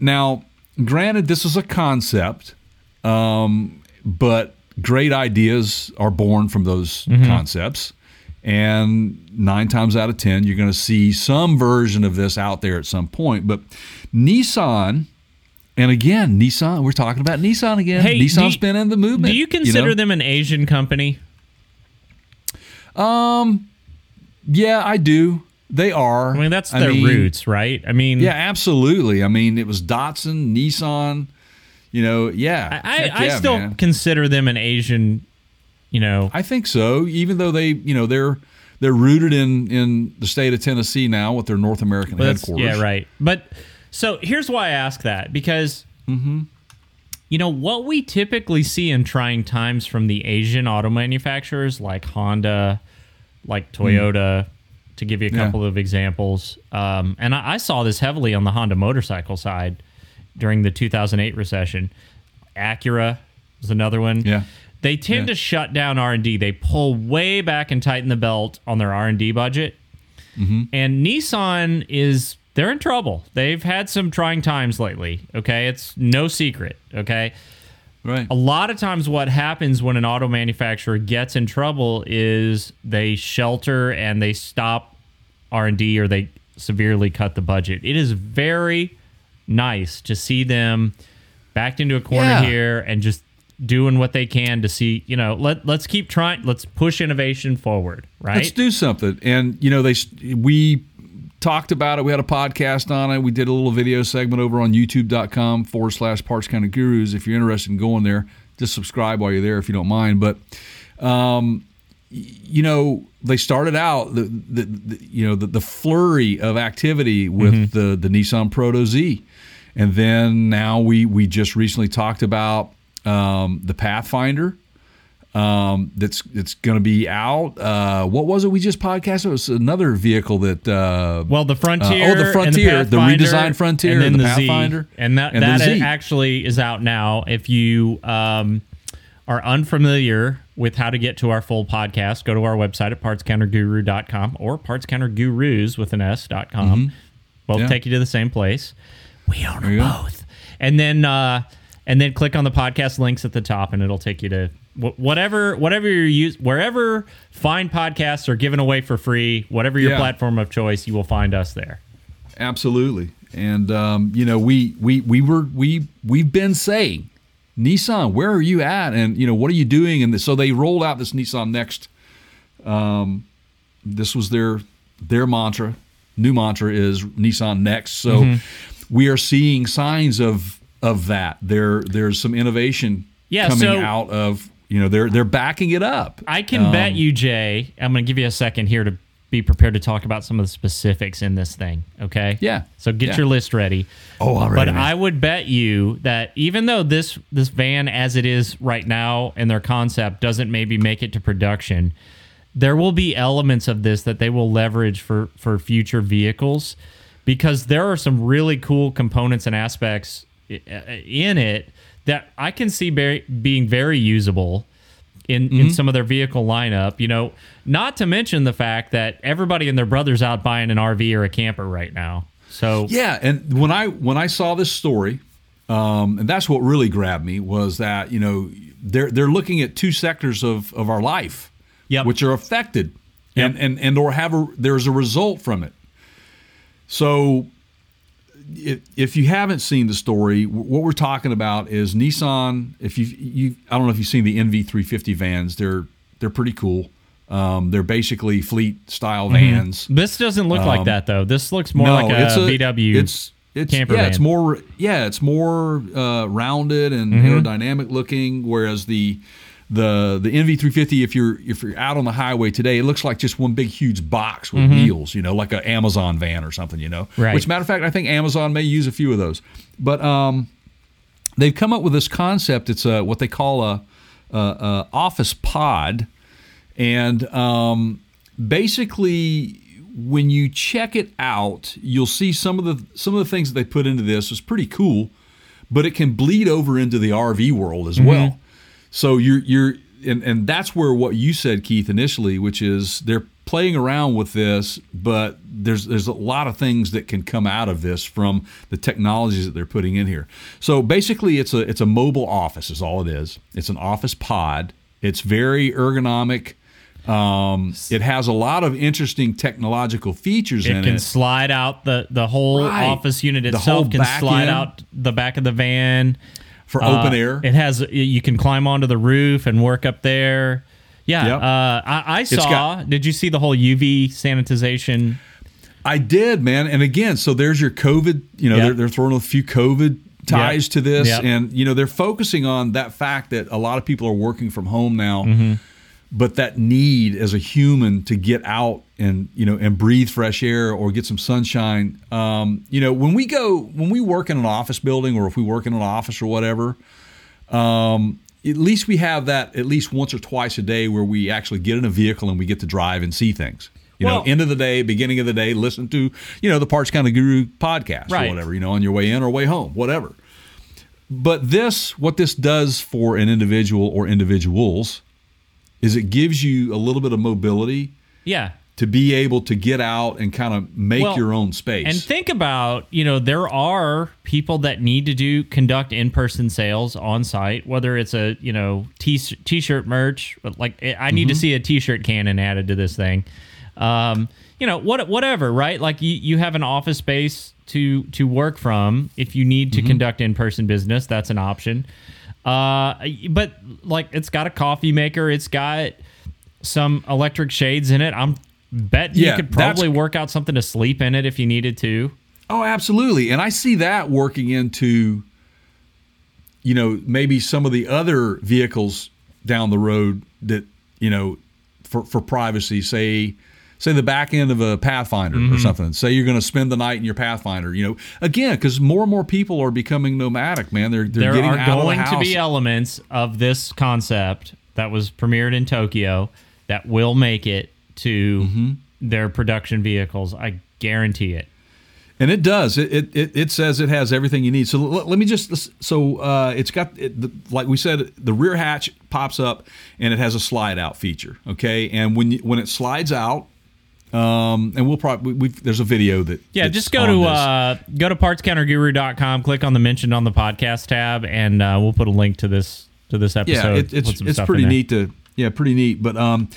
Now, granted, this is a concept, um, but great ideas are born from those concepts. And nine times out of 10, you're going to see some version of this out there at some point. But Nissan, and again, Nissan, we're talking about Nissan again.
Hey,
Nissan's
you-
been in the movement.
do you consider
know?
them an Asian company?
Um, yeah, I do. They are.
I mean, that's
I
their
mean,
roots, right? I mean,
Yeah, absolutely. I mean, it was Datsun, Nissan. You know, yeah.
I, I
yeah,
still
man.
consider them an Asian. You know,
I think so. Even though they, you know, they're they're rooted in in the state of Tennessee now with their North American
that's-
headquarters.
Yeah, right. But so here's why I ask that because
Mm-hmm.
you know what we typically see in trying times from the Asian auto manufacturers like Honda, like Toyota, to give you a
Hmm. Yeah.
couple of examples. Um, and I, I saw this heavily on the Honda motorcycle side during the 2008 recession. Acura was another one.
Yeah.
They tend
Yeah.
to shut down R&D. They pull way back and tighten the belt on their R&D budget. Mm-hmm. And Nissan is they're in trouble. They've had some trying times lately. Okay, it's no secret. Okay,
Right.
a lot of times what happens when an auto manufacturer gets in trouble is they shelter and they stop R&D or they severely cut the budget. It is very nice to see them backed into a corner
Yeah.
here and just doing what they can to see, you know, let let's keep trying, let's push innovation forward, right?
Let's do something. And you know, they we talked about it. We had a podcast on it. We did a little video segment over on youtube.com forward slash parts counter gurus. If you're interested in going there, just subscribe while you're there if you don't mind. But um, you know, they started out the, the, the you know the, the flurry of activity with
Mm-hmm.
the the Nissan Proto Z, and then now we we just recently talked about um, the Pathfinder. Um, that's it's going to be out. Uh, what was it we just podcasted? It was another vehicle that. Uh,
Well, the Frontier,
oh, the Frontier, the
Pathfinder,
redesigned Frontier,
and then
the
the,
Pathfinder,
Z, and that
and the
that actually is out now. If you um, are unfamiliar with how to get to our full podcast, go to our website at partscounterguru.com or partscountergurus with an s dot com. Both
Mm-hmm. Yeah.
take you to the same place. We own them both, and then uh, and then click on the podcast links at the top, and it'll take you to whatever whatever you use wherever fine podcasts are given away for free. Whatever your
Yeah.
platform of choice, you will find us there.
Absolutely, and um, you know we we we were we we've been saying, Nissan, where are you at, and you know what are you doing? And so they rolled out this Nissan Next. Um, this was their their mantra. New mantra is Nissan Next. So
Mm-hmm.
we are seeing signs of of that. There there's some innovation
Yeah,
coming
so-
out of you know they're they're backing it up.
I can
Um,
bet you, Jay. I'm going to give you a second here to be prepared to talk about some of the specifics in this thing. Okay.
Yeah.
So get
Yeah.
your list ready.
Oh,
But. I would bet you that even though this this van, as it is right now, and their concept doesn't maybe make it to production, there will be elements of this that they will leverage for for future vehicles, because there are some really cool components and aspects in it that I can see very, being very usable in,
Mm-hmm.
in some of their vehicle lineup. You know, not to mention the fact that everybody and their brothers out buying an RV or a camper right now. So
Yeah, and when I when I saw this story, um, and that's what really grabbed me was that you know they're they're looking at two sectors of of our life,
Yep.
which are affected, and and and or have a there's a result from it. So. If, if you haven't seen the story, what we're talking about is Nissan. If you you, I don't know if you've seen the NV350 vans. They're they're pretty cool. Um, they're basically fleet style vans.
This doesn't look like that though. This looks more
Um, No,
like a,
it's a
VW.
It's it's
camper
yeah, it's more yeah, it's more uh, rounded and
Mm-hmm.
aerodynamic looking. Whereas the the the NV350, if you're if you're out on the highway today, it looks like just one big huge box with wheels. You know, like an Amazon van or something. You know,
Mm-hmm. Right.
Which matter of fact, I think Amazon may use a few of those. But um, they've come up with this concept. It's a what they call a, a, a office pod, and um, basically when you check it out, you'll see some of the some of the things that they put into this is pretty cool, but it can bleed over into the RV world as well. So you're you're and, and that's where what you said, Keith, initially, which is they're playing around with this, but there's there's a lot of things that can come out of this from the technologies that they're putting in here. So basically, it's a it's a mobile office is all it is. It's an office pod. It's very ergonomic. Um, it has a lot of interesting technological features
it
in
can
it.
slide out the the whole
Right.
office unit itself can slide
end.
out the back of the van
for
Uh,
open air.
It has you can climb onto the roof and work up there. Yeah,
Yep.
uh, I, I saw.
got-
did you see the whole UV sanitization?
I did, man. And again, so there's your COVID. You know,
Yep.
they're, they're throwing a few COVID ties
Yep.
to this, and you know, they're focusing on that fact that a lot of people are working from home now.
Mm-hmm.
But that need as a human to get out and you know and breathe fresh air or get some sunshine. Um, you know, when we go when we work in an office building or if we work in an office or whatever, um, at least we have that at least once or twice a day where we actually get in a vehicle and we get to drive and see things. You
Well-
know, end of the day, beginning of the day, listen to you know the Parts Counter Guru podcast
Right.
or whatever. You know, on your way in or way home, whatever. But this, what this does for an individual or individuals, is it gives you a little bit of mobility
Yeah,
to be able to get out and kind of make
Well,
your own space.
And think about, you know, there are people that need to do conduct in-person sales on site, whether it's a, you know, t- t-shirt merch, but like I need
Mm-hmm.
to see a t-shirt cannon added to this thing. Um, you know, what whatever, right? Like you, you have an office space to to work from if you need to
Mm-hmm.
conduct in-person business, that's an option. Uh, but like it's got a coffee maker, it's got some electric shades in it. I'm bet
Yeah,
you could probably work out something to sleep in it if you needed to.
Oh, absolutely. And I see that working into, you know, maybe some of the other vehicles down the road that, you know, for, for privacy, say say the back end of a Pathfinder
Mm-hmm.
or something. Say you're going to spend the night in your Pathfinder. You know, again, because more and more people are becoming nomadic. Man, they're they're
there
getting
are
out
going
of the
to be elements of this concept that was premiered in Tokyo that will make it to
Mm-hmm.
their production vehicles. I guarantee it.
And it does. It, it, it, it says it has everything you need. So let, let me just so uh, it's got it, the, like we said, the rear hatch pops up and it has a slide out feature. Okay, and when you, when it slides out, um, and we'll probably we there's a video that
Yeah, just go to uh, go to partscounterguru.com, click on the mentioned on the podcast tab, and uh, we'll put a link to this to this episode.
yeah, it, it's it's pretty neat to yeah, pretty neat. But um,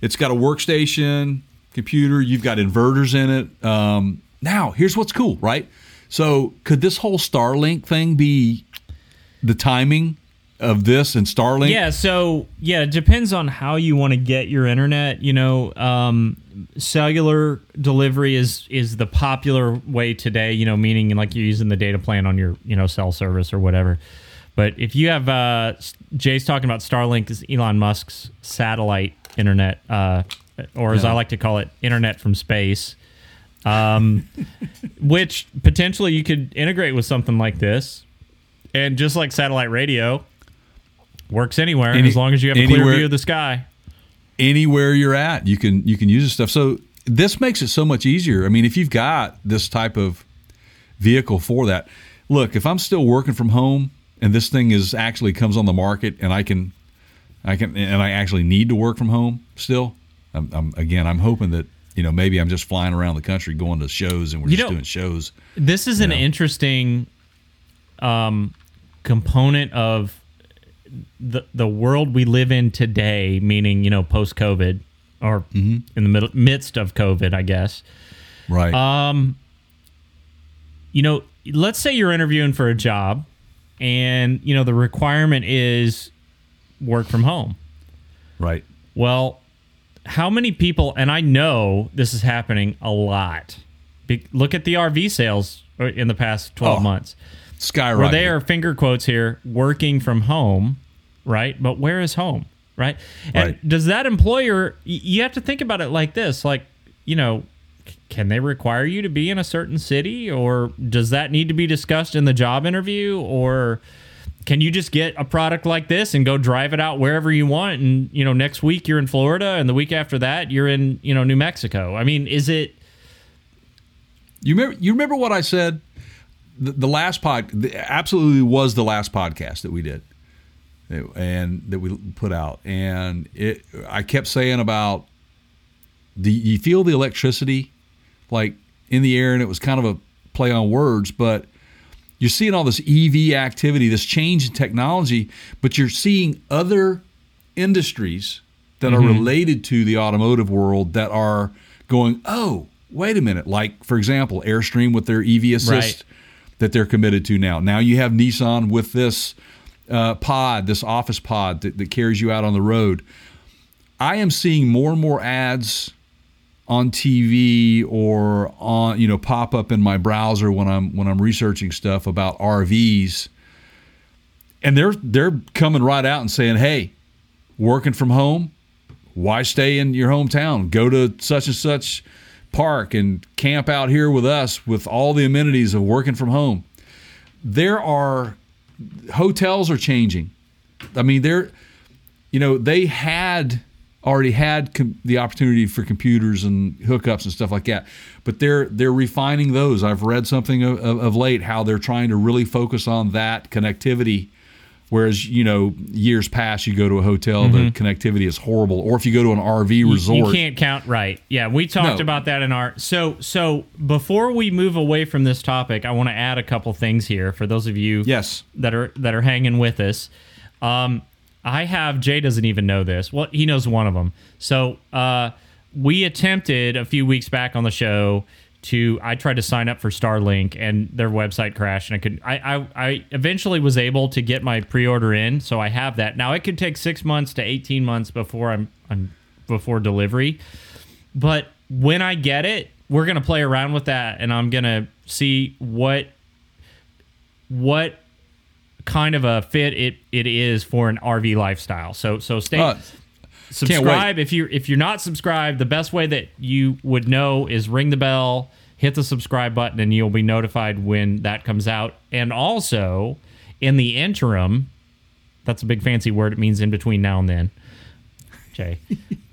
it's got a workstation, computer. You've got inverters in it. Um, now here's what's cool, right? So could this whole Starlink thing be the timing of this and Starlink?
Yeah, so yeah, it depends on how you want to get your internet. You know, um, cellular delivery is is the popular way today. You know, meaning like you're using the data plan on your you know cell service or whatever. But if you have uh, Jay's talking about Starlink is Elon Musk's satellite internet, uh, or as I like to call it, internet from space. Um, which potentially you could integrate with something like this, and just like satellite radio, works anywhere
Any-
as long as you have a clear view of the sky.
anywhere you're at, you can you can use this stuff. So this makes it so much easier. I mean, if you've got this type of vehicle for that, look, if I'm still working from home and this thing is actually comes on the market and I can I can and I actually need to work from home still, I'm, I'm again I'm hoping that you know maybe I'm just flying around the country going to shows and we're
You
just
know-
doing shows.
This is an
Yeah.
interesting um, component of the the world we live in today, meaning you know post COVID or
Mm-hmm.
in the middle midst of COVID, I guess.
Right.
Um, you know, let's say you're interviewing for a job, and you know the requirement is work from home.
right.
Well, how many people, and I know this is happening a lot. Be, look at the RV sales in the past 12
Oh,
months,
Skyrocket.
Well, they are finger quotes here working from home, right? But where is home, right? And
Right.
does that employer, you have to think about it like this like, you know, can they require you to be in a certain city or does that need to be discussed in the job interview or can you just get a product like this and go drive it out wherever you want and you know next week you're in Florida and the week after that you're in you know New Mexico I mean is it
You remember? You remember what I said? The, the last pod, the, absolutely was the last podcast that we did, and that we put out. And it, I kept saying about the you feel the electricity, like in the air, and it was kind of a play on words, but you're seeing all this EV activity, this change in technology, but you're seeing other industries that are mm-hmm. related to the automotive world that are going, oh, wait a minute. Like, for example, Airstream with their EV assist
Right.
That they're committed to now. Now you have Nissan with this uh, pod, this office pod that, that carries you out on the road. I am seeing more and more ads on TV or on you know pop up in my browser when I'm when I'm researching stuff about RVs, and they're they're coming right out and saying, "Hey, working from home, why stay in your hometown? Go to such and such park and camp out here with us with all the amenities of working from home." There are hotels are changing. I mean, they're you know they had already had com- the opportunity for computers and hookups and stuff like that but they're they're refining those i've read something of, of, of late how they're trying to really focus on that connectivity whereas you know years past you go to a hotel the connectivity is horrible or if you go to an rv
you-
resort
you can't count right yeah we talked
No.
about that in our so so before we move away from this topic I want to add a couple things here for those of you
yes
that are that are hanging with us. Um, I have Jay doesn't even know this. Well, he knows one of them. So uh, we attempted a few weeks back on the show to. I tried to sign up for Starlink and their website crashed, and I could. I I, I eventually was able to get my pre-order in, so I have that now. It could take six months to eighteen months before I'm I'm before delivery, but when I get it, we're gonna play around with that, and I'm gonna see what what kind of a fit it, it is for an RV lifestyle. So so stay
Uh,
subscribe if you're if you're not subscribed. The best way that you would know is ring the bell, hit the subscribe button, and you'll be notified when that comes out. And also, in the interim, that's a big fancy word. It means in between now and then. Jay.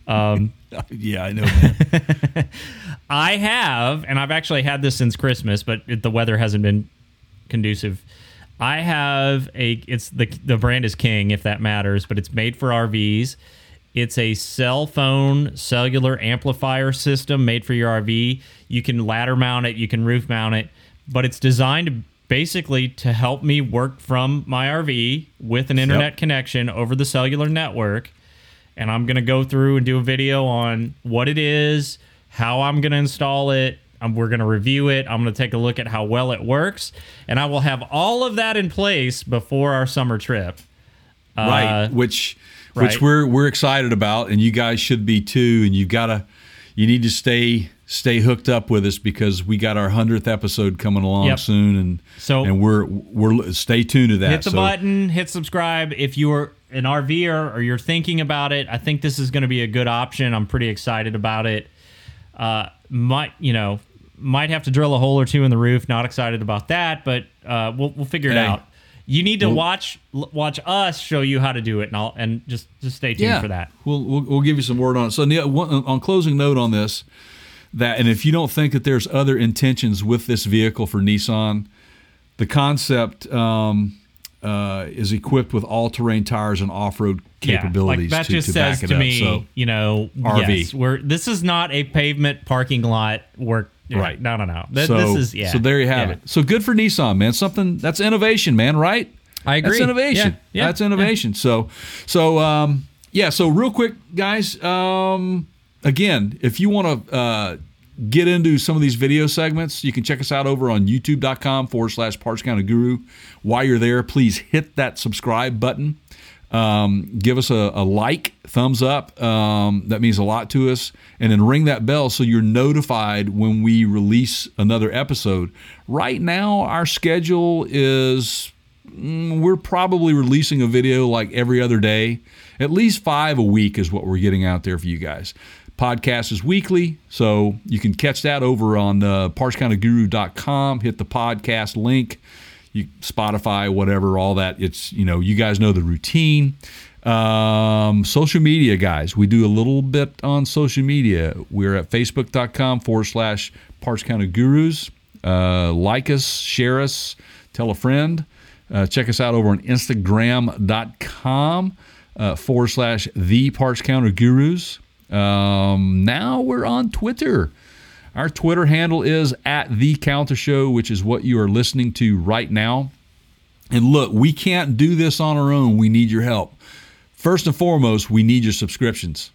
Um, yeah, I know.
I have, and I've actually had this since Christmas, but it, the weather hasn't been conducive. I have a. It's the the brand is King, if that matters, but it's made for RVs. It's a cell phone cellular amplifier system made for your RV. You can ladder mount it, you can roof mount it, but it's designed basically to help me work from my RV with an internet connection over the cellular network and I'm going to go through and do a video on what it is, how I'm going to install it. Um, we're going to review it. I'm going to take a look at how well it works, and I will have all of that in place before our summer trip.
right which which
right.
we're we're excited about and you guys should be too and you've got to you need to stay stay hooked up with us because we got our 100th episode coming along
Yep.
soon and
So-
and we're we're stay tuned to that
Hit the
So-
button, hit subscribe. If you're an RVer or you're thinking about it, I think this is going to be a good option. I'm pretty excited about it. Uh, might you know might have to drill a hole or two in the roof. Not excited about that, but uh, we'll we'll figure it
Hey.
out. You need to watch l- watch us show you how to do it, and and just just stay tuned
yeah
for that.
We'll, we'll we'll give you some word on it so one, on closing note on this that and if you don't think that there's other intentions with this vehicle for Nissan the concept um, uh, is equipped with all-terrain tires and off-road capabilities
Yeah, like that
to,
just
to
says
back it
to
up.
me,
so
you know,
RV.
yes, we're this is not a pavement parking lot work.
Right.
No, no, no. Th-
so,
this is yeah.
so there you have
yeah.
it. So good for Nissan, man. Something that's innovation, man. Right?
I agree.
That's innovation.
Yeah, yeah,
that's innovation. So, so um, yeah. So real quick, guys. Um, again, if you want to uh, get into some of these video segments, you can check us out over on YouTube.com forward slash Parts Guru. While you're there, please hit that subscribe button. Um, give us a, a like, thumbs up. Um, that means a lot to us. And then ring that bell so you're notified when we release another episode. Right now, our schedule is mm, we're probably releasing a video like every other day. At least five a week is what we're getting out there for you guys. Podcast is weekly, so you can catch that over on uh, partscounterguru.com. Hit the podcast link you Spotify, whatever, all that. It's you know, you guys know the routine. Um, social media, guys. We do a little bit on social media. We're at facebook.com forward slash parts counter gurus. Uh, like us, share us, tell a friend. Uh, check us out over on Instagram.com uh, forward slash the parts counter gurus. Um, now we're on Twitter. Our Twitter handle is at the counter show, which is what you are listening to right now. And look, we can't do this on our own. We need your help. First and foremost, we need your subscriptions.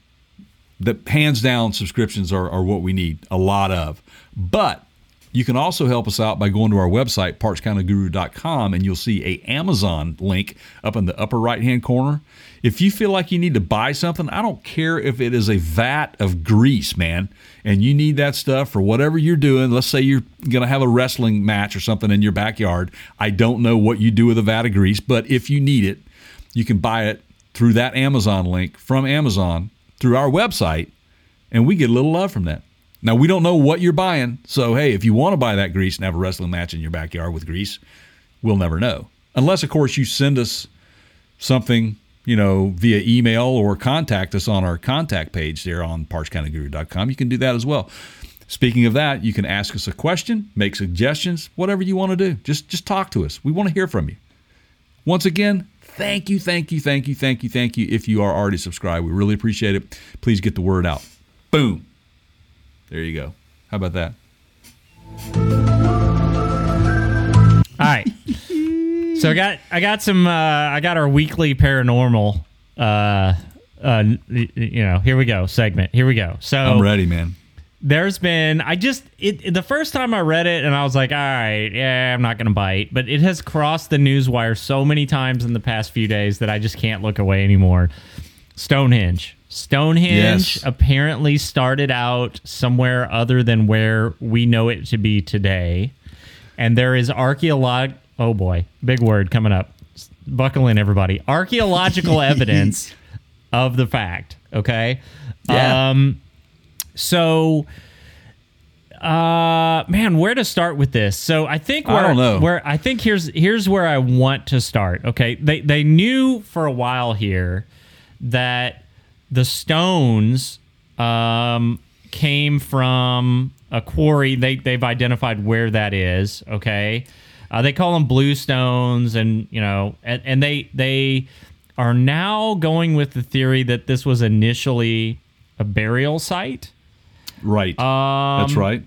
The hands down subscriptions are, are what we need, a lot of. But you can also help us out by going to our website, partscounterguru.com, and you'll see a Amazon link up in the upper right hand corner. If you feel like you need to buy something, I don't care if it is a vat of grease, man, and you need that stuff for whatever you're doing. Let's say you're going to have a wrestling match or something in your backyard. I don't know what you do with a vat of grease, but if you need it, you can buy it through that Amazon link from Amazon through our website, and we get a little love from that. Now we don't know what you're buying, so hey, if you want to buy that grease and have a wrestling match in your backyard with grease, we'll never know. Unless, of course, you send us something, you know, via email or contact us on our contact page there on partscounterguru.com. You can do that as well. Speaking of that, you can ask us a question, make suggestions, whatever you want to do. Just just talk to us. We want to hear from you. Once again, thank you, thank you, thank you, thank you, thank you. If you are already subscribed, we really appreciate it. Please get the word out. Boom. There you go. How about that?
All right. so I got I got some uh, I got our weekly paranormal uh uh you know, here we go, segment. Here we go. So
I'm ready, man.
there's been I just it the first time I read it and I was like, all right, yeah, I'm not gonna bite, but it has crossed the news wire so many times in the past few days that I just can't look away anymore. Stonehenge. Stonehenge
Yes.
apparently started out somewhere other than where we know it to be today. And there is archaeolog oh boy, big word coming up. Buckle in everybody. Archaeological evidence of the fact. Okay.
Yeah.
Um, so, uh, man, where to start with this? So I think
I don't know.
where I think here's here's where I want to start. Okay, they they knew for a while here that the stones um, came from a quarry. They they've identified where that is. Okay, uh, they call them blue stones, and you know, and, and they they are now going with the theory that this was initially a burial site
Right.
Um,
That's right.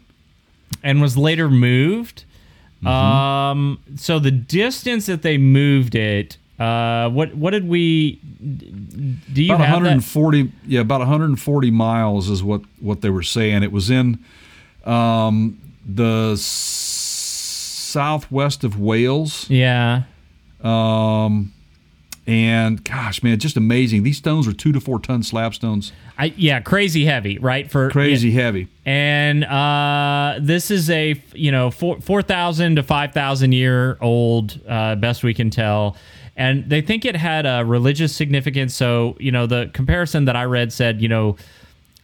and was later moved.
Mm-hmm.
Um, so the distance that they moved it, uh, what what did we? Do you
About
have that?
140. Yeah, about 140 miles is what what they were saying. It was in um, the s- southwest of Wales.
Yeah.
Um, and gosh, man, just amazing. These stones are two to four ton slab stones.
I, yeah, crazy heavy, right? For
Crazy heavy.
and uh, this is a you know four four thousand to five thousand year old, uh, best we can tell, and they think it had a religious significance. So you know the comparison that I read said you know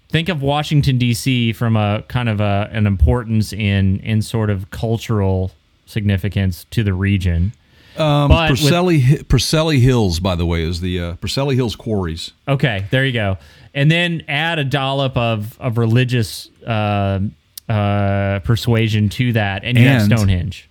think of Washington D.C. from a kind of a, an importance in in sort of cultural significance to the region.
Um,
But with-
Preseli, Preseli Hills, by the way, is the uh, Preseli Hills quarries.
Okay, there you go. And then add a dollop of of religious uh, uh, persuasion to that, and you have Stonehenge.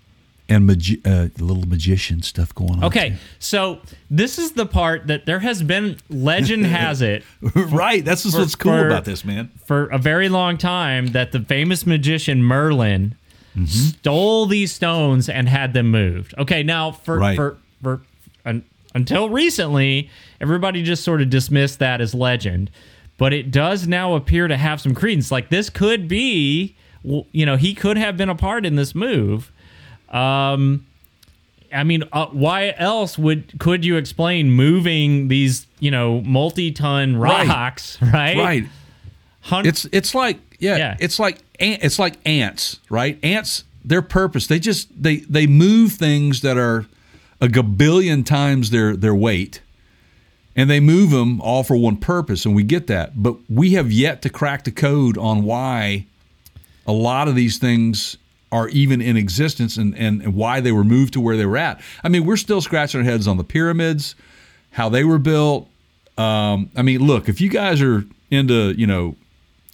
And magi- uh, little magician stuff going on.
Okay, so this is the part that there has been legend has it
right. That's
For-
what's cool
for-
about this, man.
for a very long time that the famous magician Merlin
Mm-hmm.
stole these stones and had them moved. Okay, now for
Right.
for for un, until recently, everybody just sort of dismissed that as legend, but it does now appear to have some credence. Like this could be, you know, he could have been a part in this move. Um, I mean, uh, why else would could you explain moving these, you know, multi-ton
Right.
rocks, right?
Right.
Hun-
It's it's like yeah,
Yeah.
it's like it's like ants, right? Ants, their purpose, they just they they move things that are a gabillion times their their weight, and they move them all for one purpose, and we get that. But we have yet to crack the code on why a lot of these things are even in existence and, and, and why they were moved to where they were at. I mean, we're still scratching our heads on the pyramids, how they were built. Um, I mean, look, if you guys are into, you know,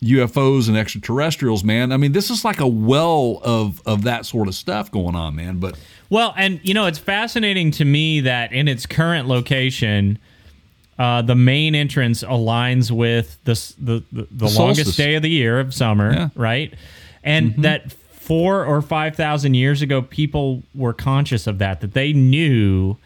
UFOs and extraterrestrials, man, I mean, this is like a well of, of that sort of stuff going on, man. But
Well, and you know, it's fascinating to me that in its current location, uh, the main entrance aligns with the the the, the, longest day of the year of summer,
Yeah.
right? And that four or five thousand years ago, people were conscious of that. That they knew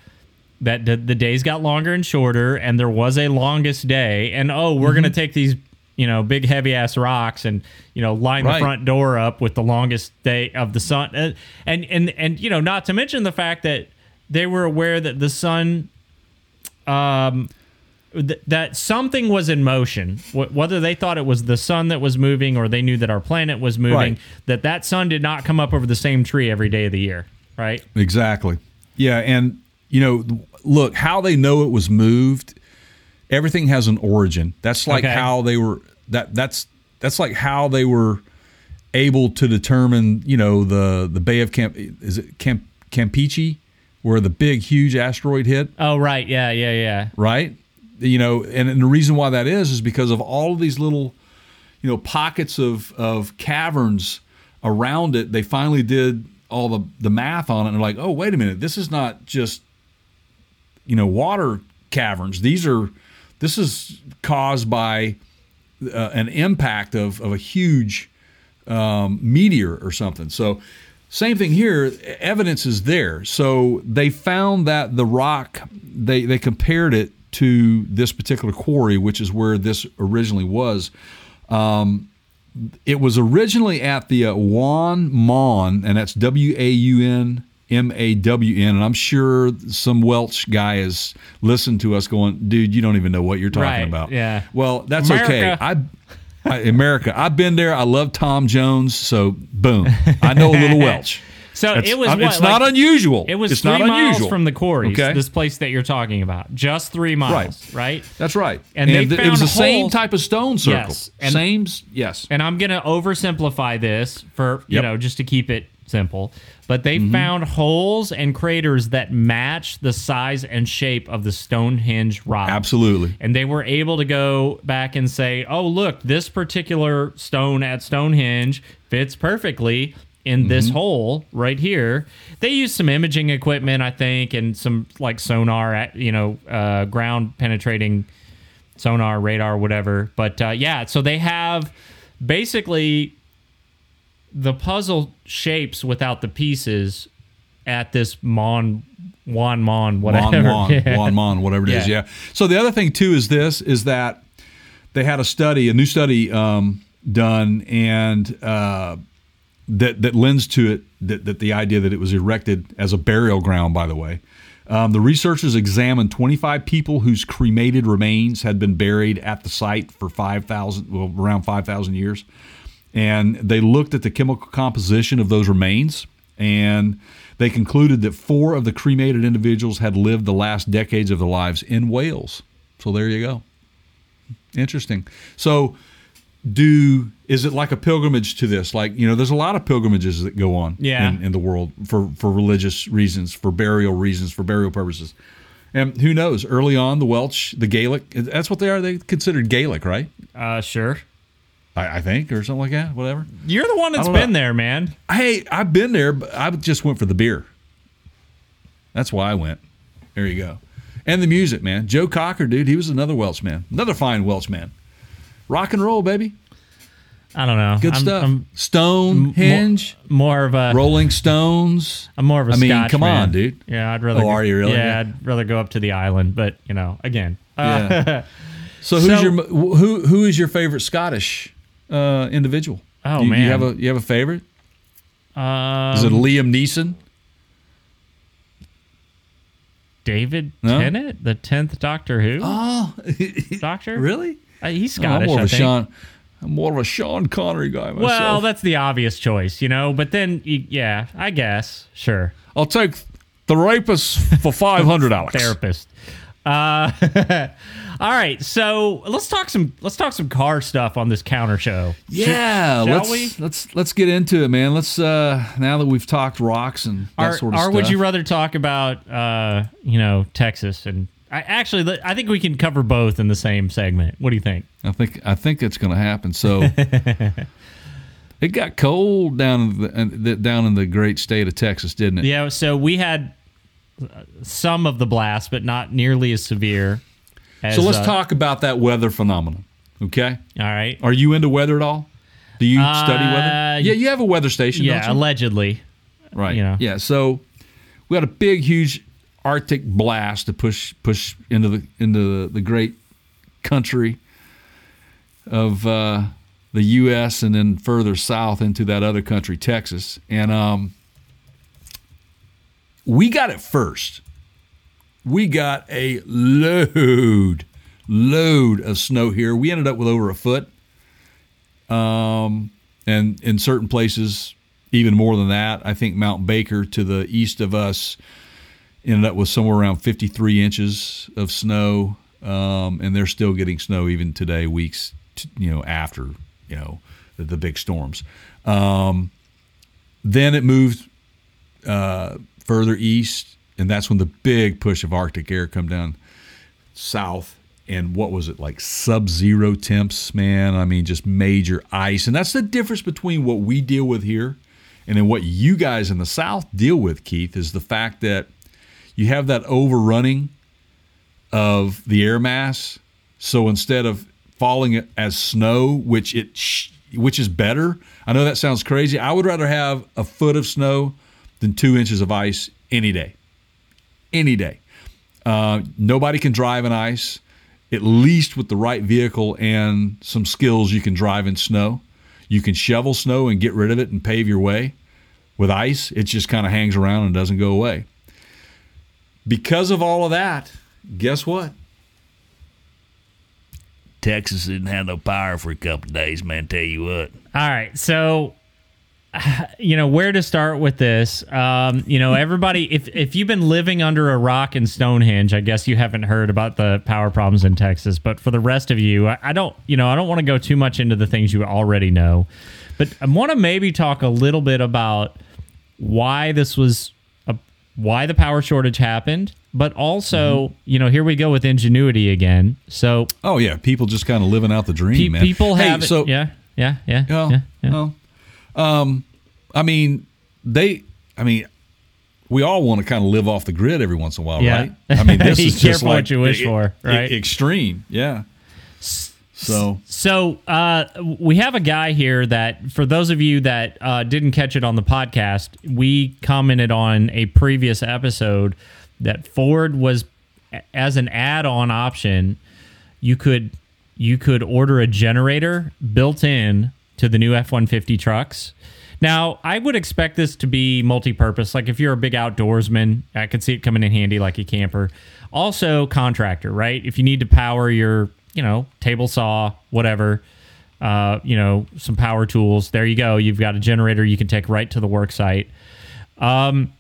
that the, the days got longer and shorter, and there was a longest day. And oh, we're gonna take these. You know, big heavy ass rocks, and you know, line
Right.
the front door up with the longest day of the sun, Uh, and and and you know, not to mention the fact that they were aware that the sun um, th- that something was in motion. Wh- whether they thought it was the sun that was moving or they knew that our planet was moving,
Right.
that that sun did not come up over the same tree every day of the year, right?
Exactly. Yeah, and you know, look how they know it was moved. Everything has an origin. That's like
Okay.
how they were. That that's that's like how they were able to determine. You know, the the Bay of Camp is it Camp Campeche, where the big huge asteroid hit.
Oh, right. Yeah, yeah, yeah.
right? You know, and, and the reason why that is is because of all of these little, you know, pockets of of caverns around it. They finally did all the the math on it, and they're like, oh, wait a minute, this is not just, you know, water caverns. These are, this is caused by uh, an impact of of a huge um, meteor or something. So, same thing here. Evidence is there. So they found that the rock they they compared it to this particular quarry, which is where this originally was. Um, it was originally at the uh, Waun Mawn, and that's W A U N M A W N. And I'm sure some Welsh guy has listened to us going, dude, you don't even know what you're talking
Right,
about.
yeah.
Well, that's okay. I I, America. I've been there. I love Tom Jones, so boom, I know a little Welsh.
So
That's-
it was what,
it's not unusual.
It was
it's
three
not
miles
unusual.
from the quarries.
Okay.
This place that you're talking about, just three miles, right?
That's right.
And they
th- it was
found
the same type of stone circle.
Yes. And-
same. Yes.
And I'm going to oversimplify this for, you
Yep.
know, just to keep it simple. But they
Mm-hmm.
found holes and craters that match the size and shape of the Stonehenge rock.
Absolutely.
And they were able to go back and say, oh, look, this particular stone at Stonehenge fits perfectly in
Mm-hmm.
this hole right here. They used some imaging equipment, I think, and some like sonar, at- you know, uh, ground penetrating sonar, radar, whatever. But uh, yeah, so they have basically the puzzle shapes without the pieces at this Mon Wan Mon whatever.
Mon Mon,
Yeah.
Mon Mon, whatever it is.
Yeah.
Yeah. So the other thing too is this is that they had a study, a new study um, done, and uh, that that lends to it that, that the idea that it was erected as a burial ground. By the way, um, the researchers examined 25 people whose cremated remains had been buried at the site for 5,000, well, around 5,000 years, and they looked at the chemical composition of those remains and they concluded that four of the cremated individuals had lived the last decades of their lives in Wales. So there you go. Interesting. So do is it like a pilgrimage to this? Like, you know, there's a lot of pilgrimages that go on
Yeah.
in, in the world for, for religious reasons, for burial reasons, for burial purposes. And who knows? Early on, the Welsh, the Gaelic, that's what they are. They considered Gaelic, right?
Uh, sure.
I, I think, or something like that. Whatever.
You're the one that's been
know.
there, man.
Hey, I've been there, but I just went for the beer. That's why I went. There you go. And the music, man. Joe Cocker, dude, he was another Welshman. Another fine Welshman. Rock and roll, baby.
I don't know.
Good
I'm,
stuff.
I'm
Stonehenge,
more, more of a
Rolling Stones.
I'm more of a
I mean,
Scotch
come
man.
on, dude.
Yeah, I'd rather.
Oh, are you really?
Yeah,
Yeah.
I'd rather go up to the island, but you know, again, uh,
Yeah. So who's
So-
your who who is your favorite Scottish uh, individual?
Oh,
you,
man.
you have a you have a favorite?
um,
Is it Liam Neeson?
David
No?
Tennant, the tenth Doctor Who
Oh,
Doctor?
really?
Uh, he's
Oh, I'm more of
I
a
think.
Sean. I'm more of a Sean Connery guy myself.
Well, that's the obvious choice, you know. But then, you, yeah, I guess, sure.
I'll take the rapist for five hundred dollars.
Therapist. Uh, all right, so let's talk some let's talk some car stuff on this counter show.
Yeah,
Shall
let's
we?
let's let's get into it, man. Let's uh now that we've talked rocks and that
Or,
sort of
or
stuff.
Or would you rather talk about uh, you know Texas and I actually I think we can cover both in the same segment. What do you think?
I think I think it's going to happen. So it got cold down in the, down in the great state of Texas, didn't it?
Yeah, so we had uh, some of the blast, but not nearly as severe. As,
So let's
uh,
talk about that weather phenomenon. Okay,
All right.
are you into weather at all? Do you study
Uh,
weather? Yeah, you have a weather station,
Yeah,
don't you?
allegedly.
right.
you know.
Yeah. So we had a big, huge Arctic blast to push push into the into the, the great country of uh, the U.S. and then further south into that other country, Texas, and um, we got it first. We got a load, load of snow here. We ended up with over a foot, um, and in certain places, even more than that. I think Mount Baker to the east of us ended up with somewhere around 53 inches of snow, um, and they're still getting snow even today, weeks t- you know after you know the, the big storms. Um, then it moved uh, further east, and that's when the big push of Arctic air come down south. And what was it like sub-zero temps, man? I mean, just major ice, and that's the difference between what we deal with here and then what you guys in the South deal with, Keith, is the fact that you have that overrunning of the air mass. So instead of falling as snow, which it which is better. I know that sounds crazy. I would rather have a foot of snow than two inches of ice any day. Any day. Uh, nobody can drive in ice. At least with the right vehicle and some skills, you can drive in snow. You can shovel snow and get rid of it and pave your way. With ice, it just kind of hangs around and doesn't go away. Because of all of that, guess what?
Texas didn't have no power for a couple of days, man. Tell you what.
All right, so you know where to start with this. Um, you know, everybody, if if you've been living under a rock in Stonehenge, I guess you haven't heard about the power problems in Texas. But for the rest of you, I, I don't, you know, I don't want to go too much into the things you already know. But I want to maybe talk a little bit about why this was, a, why the power shortage happened. But also, you know, here we go with ingenuity again. So
Oh yeah, people just kind of living out the dream,
pe-
man.
people
Hey,
have,
so
yeah, yeah, yeah,
Yeah,
yeah, yeah.
well, um, I mean, they, I mean, we all want to kind of live off the grid every once in a while,
Yeah.
right? I mean, this is just like
what you wish
e-
for,
e-
right?
extreme, yeah. So
So uh, we have a guy here that, for those of you that uh, didn't catch it on the podcast, we commented on a previous episode that Ford was as an add-on option. You could you could order a generator built in to the new F one fifty trucks. Now, I would expect this to be multi-purpose. Like if you're a big outdoorsman, I could see it coming in handy like a camper. Also, contractor, right? If you need to power your, you know, table saw, whatever, uh, you know, some power tools. There you go. You've got a generator you can take right to the work site. Um,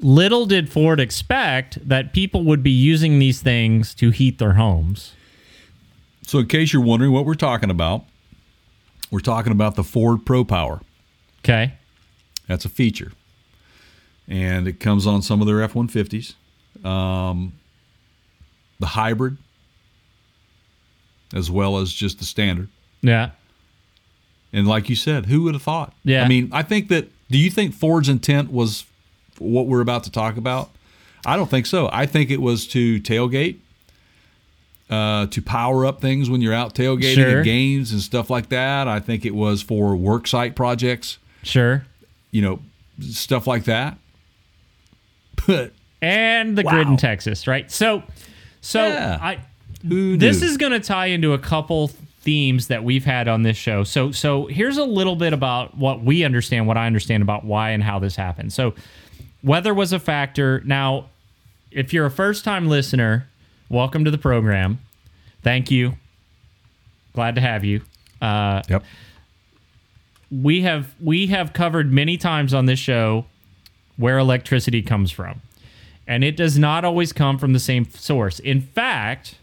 little did Ford expect that people would be using these things to heat their homes.
So, in case you're wondering what we're talking about, we're talking about the Ford Pro Power.
Okay.
That's a feature, and it comes on some of their F one fifties, um, the hybrid, as well as just the standard.
Yeah.
And like you said, who would have thought?
Yeah.
I mean, I think that. Do you think Ford's intent was what we're about to talk about? I don't think so. I think it was to tailgate, uh, to power up things when you're out tailgating
Sure.
at games and stuff like that. I think it was for work site projects,
Sure.
you know, stuff like that. But
and the grid in Texas, right? So, so
Yeah.
I
who
this
knew?
is going to tie into a couple themes that we've had on this show. So, so here's a little bit about what we understand, what I understand about why and how this happened. So, weather was a factor. Now, if you're a first time listener, welcome to the program. Thank you. Glad to have you. Uh,
Yep.
we have we have covered many times on this show where electricity comes from and it does not always come from the same source in fact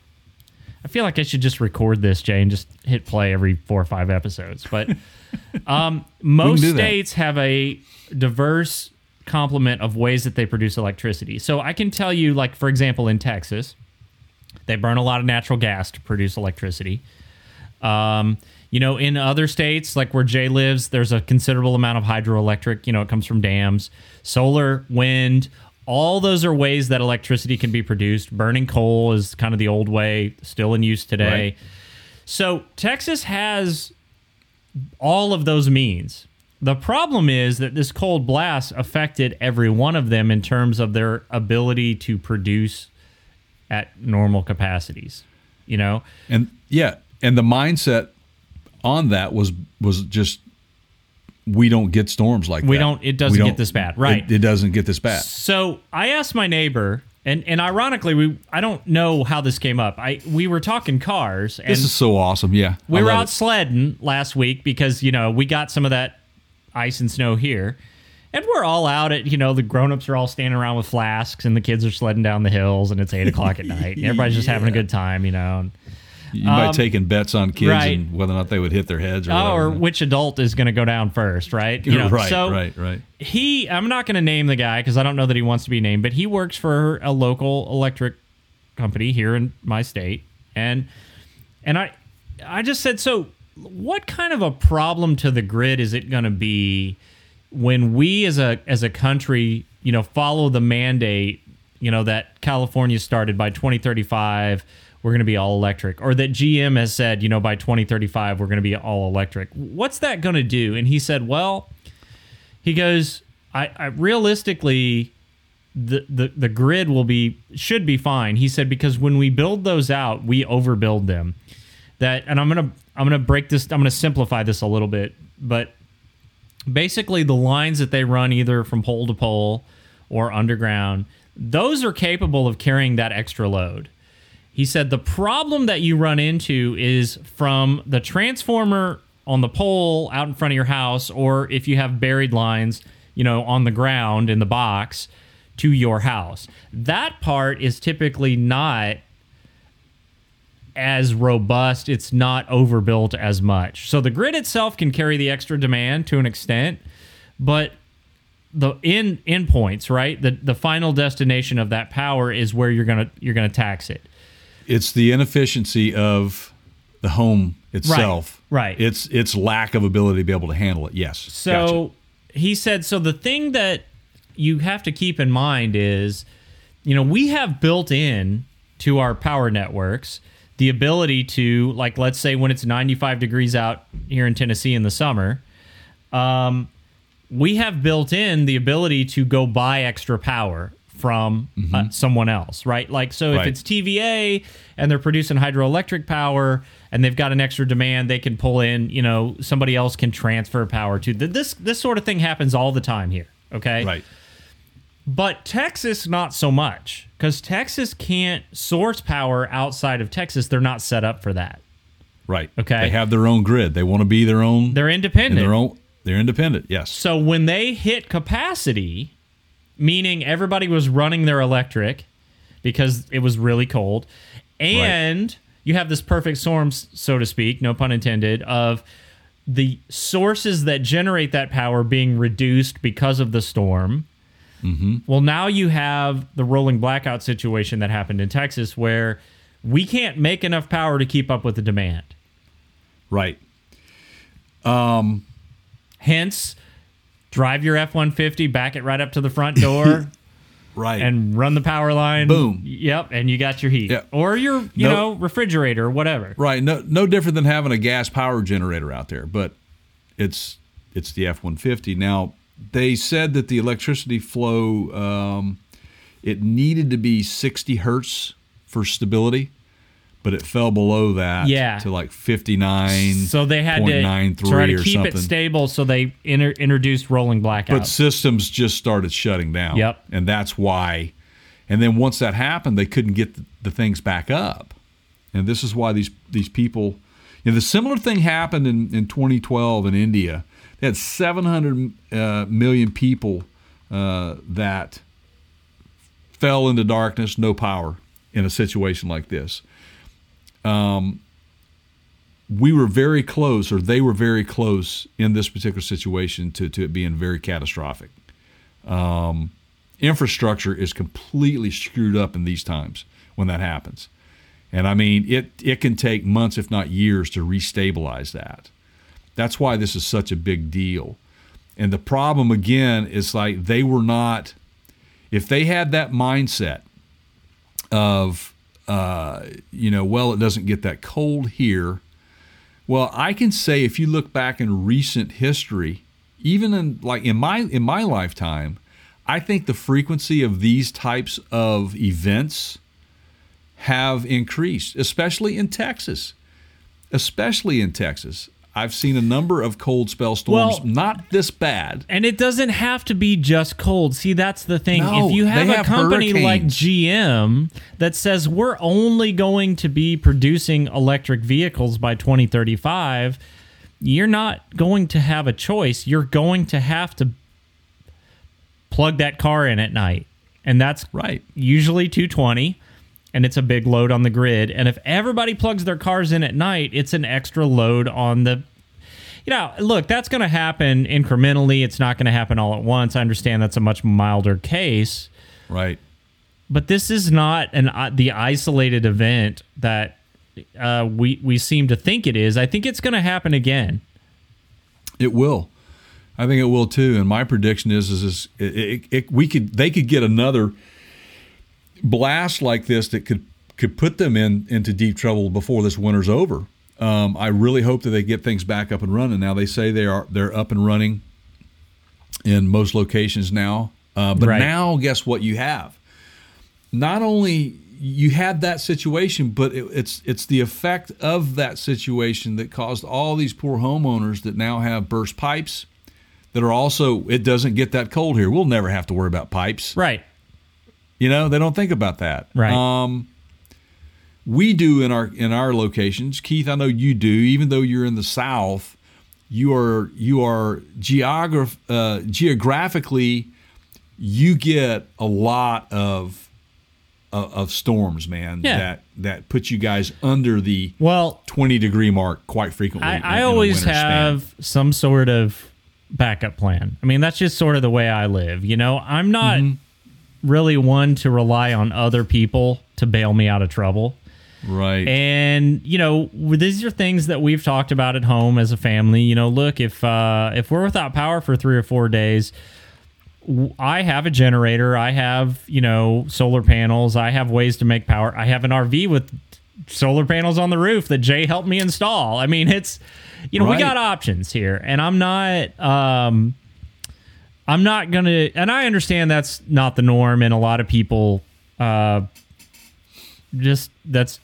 i feel like i should just record this jay and just hit play every four or five episodes but um, most
that.
states have a diverse complement of ways that they produce electricity so i can tell you like for example in texas they burn a lot of natural gas to produce electricity um, you know, in other states, like where Jay lives, there's a considerable amount of hydroelectric. You know, it comes from dams, solar, wind. All those are ways that electricity can be produced. Burning coal is kind of the old way, still in use today.
Right.
So Texas has all of those means. The problem is that this cold blast affected every one of them in terms of their ability to produce at normal capacities. You know,
And yeah, and the mindset on that was was just we don't get storms like that.
We
that.
don't- it doesn't get
don't-
this bad, right.
It, it doesn't get this bad.
So I asked my neighbor, and and ironically, we I don't know how this came up. I we were talking cars, and
This is so awesome. Yeah,
we
I
were out
it.
sledding last week because you know we got some of that ice and snow here, and we're all out at you know the grown-ups are all standing around with flasks, and the kids are sledding down the hills, and it's eight o'clock at night, and everybody's just having a good time, you know. And,
You might um, taking bets on kids
right.
and whether or not they would hit their heads or
oh, or which adult is going to go down first, right? You know,
right,
so
right, right.
he i'm not going to name the guy because i don't know that he wants to be named but he works for a local electric company here in my state and and i i just said so what kind of a problem to the grid is it going to be when we as a as a country you know follow the mandate you know that california started by 2035 we're going to be all electric or that gm has said you know by 2035 we're going to be all electric what's that going to do and he said well he goes, I, I realistically the, the the grid will be should be fine. He said because when we build those out, we overbuild them. That and I'm gonna I'm gonna break this. I'm gonna simplify this a little bit, but basically the lines that they run either from pole to pole or underground, those are capable of carrying that extra load. He said the problem that you run into is from the transformer on the pole out in front of your house, or if you have buried lines, you know, on the ground in the box to your house. That part is typically not as robust. It's not overbuilt as much. So the grid itself can carry the extra demand to an extent, but the in endpoints, right? The the final destination of that power is where you're gonna you're gonna tax it.
It's the inefficiency of the home itself.
right. right.
It's its lack of ability to be able to handle it. Yes.
So he said, so the thing that you have to keep in mind is, you know, we have built in to our power networks the ability to, like, let's say when it's 95 degrees out here in Tennessee in the summer, um, we have built in the ability to go buy extra power from uh, someone else, right? Like, so if it's TVA and they're producing hydroelectric power and they've got an extra demand, they can pull in, you know, somebody else can transfer power to. Th- This this sort of thing happens all the time here, okay?
Right.
But Texas, not so much, because Texas can't source power outside of Texas. They're not set up for that.
Right.
Okay.
They have their own grid. They want to be their own.
They're
in
independent.
their own. They're independent. Yes.
So when they hit capacity, meaning everybody was running their electric because it was really cold, and you have this perfect storm, so to speak, no pun intended, of the sources that generate that power being reduced because of the storm.
Mm-hmm.
Well, now you have the rolling blackout situation that happened in Texas where we can't make enough power to keep up with the demand.
Right.
Um, Hence, drive your F 150, back it right up to the front door.
Right.
and run the power line.
Boom.
Yep, and you got your heat.
Yeah.
Or your, you know, refrigerator or whatever.
right. No. No different than having a gas power generator out there, but it's it's the F one fifty. Now they said that the electricity flow um, it needed to be sixty hertz for stability, but it fell below that.
Yeah.
To like fifty nine.
So they had to try to keep it stable, so they inter- introduced rolling blackouts.
But systems just started shutting down.
Yep.
And that's why. And then once that happened, they couldn't get the, the things back up. And this is why these these people. You know, the similar thing happened in, in 2012 in India. They had 700 uh, million people uh, that fell into darkness, no power in a situation like this. Um, we were very close, or they were very close in this particular situation to, to it being very catastrophic. Um, infrastructure is completely screwed up in these times when that happens. And I mean, it, it can take months, if not years, to restabilize that. That's why this is such a big deal. And the problem, again, is like they were not, if they had that mindset of, you know, well, it doesn't get that cold here. Well, I can say if you look back in recent history, even in like in my in my lifetime, I think the frequency of these types of events have increased, especially in Texas. Especially in Texas. I've seen a number of cold spell storms,
Well-
not this bad.
and it doesn't have to be just cold. See, that's the thing.
No,
if you have
they
a
have
company like. GM that says we're only going to be producing electric vehicles by 2035, you're not going to have a choice. You're going to have to plug that car in at night. And that's
Right.
usually 220 and it's a big load on the grid and if everybody plugs their cars in at night it's an extra load on the you know look that's going to happen incrementally it's not going to happen all at once i understand that's a much milder case
Right.
but this is not an uh, the isolated event that uh, we we seem to think it is i think it's going to happen again
It will. I think it will too. And my prediction is, is, is it, it, it, we could they could get another blast like this that could could put them in into deep trouble before this winter's over. Um, I really hope that they get things back up and running. Now they say they are they're up and running in most locations now. Uh, but
Right.
now, guess what you have? Not only you had that situation, but it, it's it's the effect of that situation that caused all these poor homeowners that now have burst pipes. That are also it doesn't get that cold here. We'll never have to worry about pipes.
right
You know they don't think about that.
Right.
Um, we do in our in our locations. Keith, I know you do. Even though you're in the South, you are you are geograph uh, geographically you get a lot of of, of storms, man.
Yeah.
That that put you guys under the
Well,
twenty degree mark quite frequently. I, in
I, always
winter span.
have some sort of backup plan. I mean, that's just sort of the way I live. You know, I'm not
Mm-hmm.
Really one to rely on other people to bail me out of trouble.
right.
And you know, these are things that we've talked about at home as a family. You know, look if uh, if we're without power for three or four days, I have a generator. I have you know solar panels. I have ways to make power. I have an RV with solar panels on the roof that Jay helped me install. I mean, it's you know we got options here, and I'm not. Um, I'm not gonna, and I understand that's not the norm, and a lot of people uh, just that's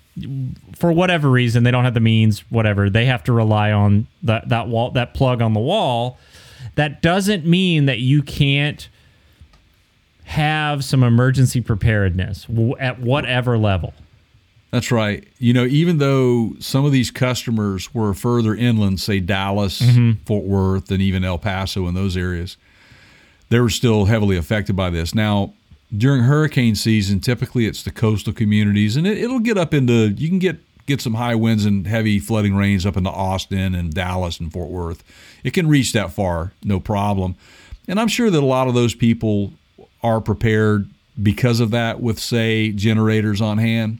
for whatever reason they don't have the means whatever they have to rely on that that wall that plug on the wall that doesn't mean that you can't have some emergency preparedness at whatever level
That's right. You know, even though some of these customers were further inland, say Dallas,
Mm-hmm.
Fort Worth, and even El Paso and those areas, they were still heavily affected by this. Now, during hurricane season, typically it's the coastal communities, and it, it'll get up into you can get get some high winds and heavy flooding rains up into Austin and Dallas and Fort Worth. It can reach that far, no problem. And I'm sure that a lot of those people are prepared because of that with say generators on hand.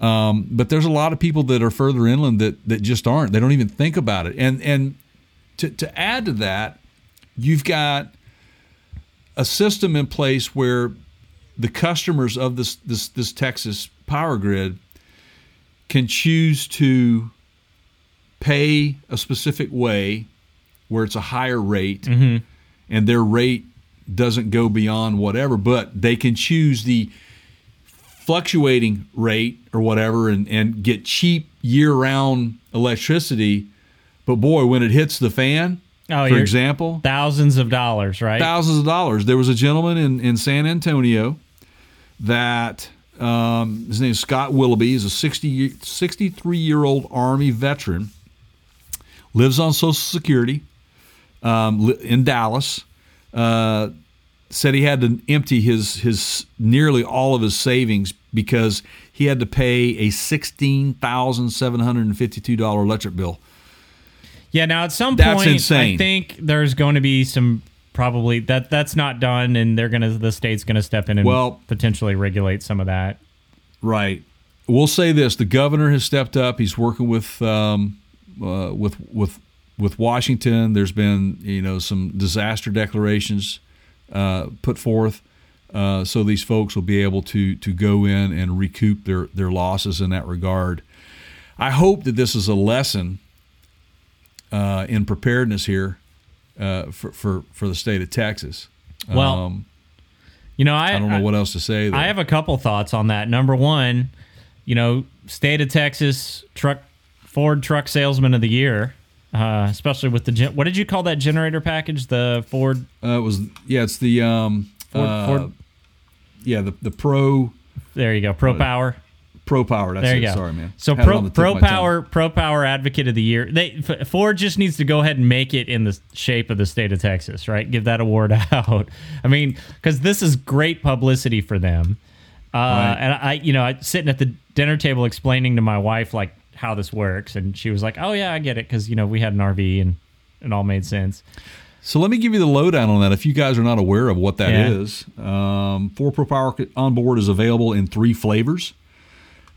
Um, but there's a lot of people that are further inland that that just aren't. They don't even think about it. And and to to add to that, you've got a system in place where the customers of this this this Texas power grid can choose to pay a specific way where it's a higher rate mm-hmm. and their rate doesn't go beyond whatever, but they can choose the fluctuating rate or whatever and, and get cheap year round electricity. But boy, when it hits the fan,
Oh,
for example,
thousands of dollars right
thousands of dollars. There was a gentleman in, in San Antonio that um, his name is Scott Willoughby. He's a 60, year- 63 year old Army veteran, lives on Social Security um, in Dallas. Uh, said he had to empty his his nearly all of his savings because he had to pay a sixteen thousand seven hundred and fifty two dollar electric bill.
Yeah, now at some
That's
point,
insane.
I think there's going to be some probably that that's not done, and they're gonna the state's gonna step in and
Well-
potentially regulate some of that.
Right. We'll say this: the governor has stepped up. He's working with um, uh, with with with Washington. There's been you know some disaster declarations uh, put forth, uh, so these folks will be able to to go in and recoup their their losses in that regard. I hope that this is a lesson uh, in preparedness here uh, for, for for the state of Texas.
Well,
um,
You know, I,
I don't know what else to say. There.
I have a couple thoughts on that. Number one, you know, state of Texas truck Ford Truck Salesman of the Year, uh, especially with the gen- what did you call that generator package? The Ford
Uh, it was yeah, it's the um,
Ford,
uh,
Ford
yeah the the pro
there you go, Pro Power.
Pro power. That's
There
it.
you go.
Sorry, man.
So
Had
pro
on the tip
pro
of my tongue.
power pro power advocate of the year. They Ford just needs to go ahead and make it in the shape of the state of Texas, right? Give that award out. I mean, because this is great publicity for them. Uh,
Right.
And I, you know, I sitting at the dinner table explaining to my wife like how this works, and she was like, "Oh yeah, I get it," because you know we had an RV and it all made sense.
So let me give you the lowdown on that. If you guys are not aware of what that
Yeah.
is, um, Ford Pro Power on board is available in three flavors.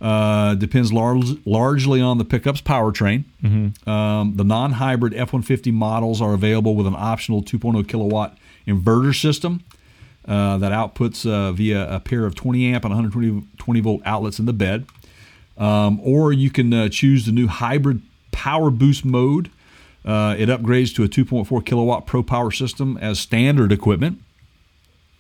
Uh, depends large, largely on the pickup's powertrain. Um, the non-hybrid F-150 models are available with an optional 2.0 kilowatt inverter system uh, that outputs uh, via a pair of 20 amp and 120 volt outlets in the bed. Um, or you can uh, choose the new hybrid power boost mode. Uh, it upgrades to a 2.4 kilowatt Pro Power system as standard equipment.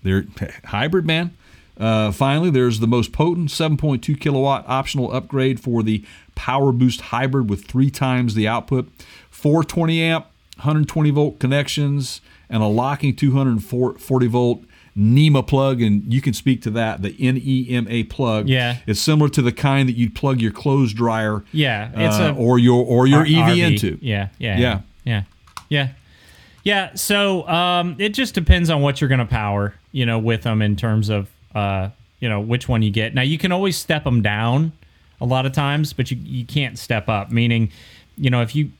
They're hybrid, man. Uh, finally, there's the most potent 7.2 kilowatt optional upgrade for the Power Boost Hybrid with three times the output, 420 amp, 120 volt connections, and a locking 240 volt NEMA plug. And you can speak to that, the NEMA plug.
Yeah.
it's similar to the kind that you'd plug your clothes dryer.
Yeah, it's
uh,
a
or your or your
R-
EV
RV.
into.
Yeah, yeah,
Yeah.
yeah. Yeah. Yeah. So um, it just depends on what you're going to power, you know, with them in terms of, uh, you know, which one you get. Now, you can always step them down a lot of times, but you, you can't step up, meaning, you know, if you.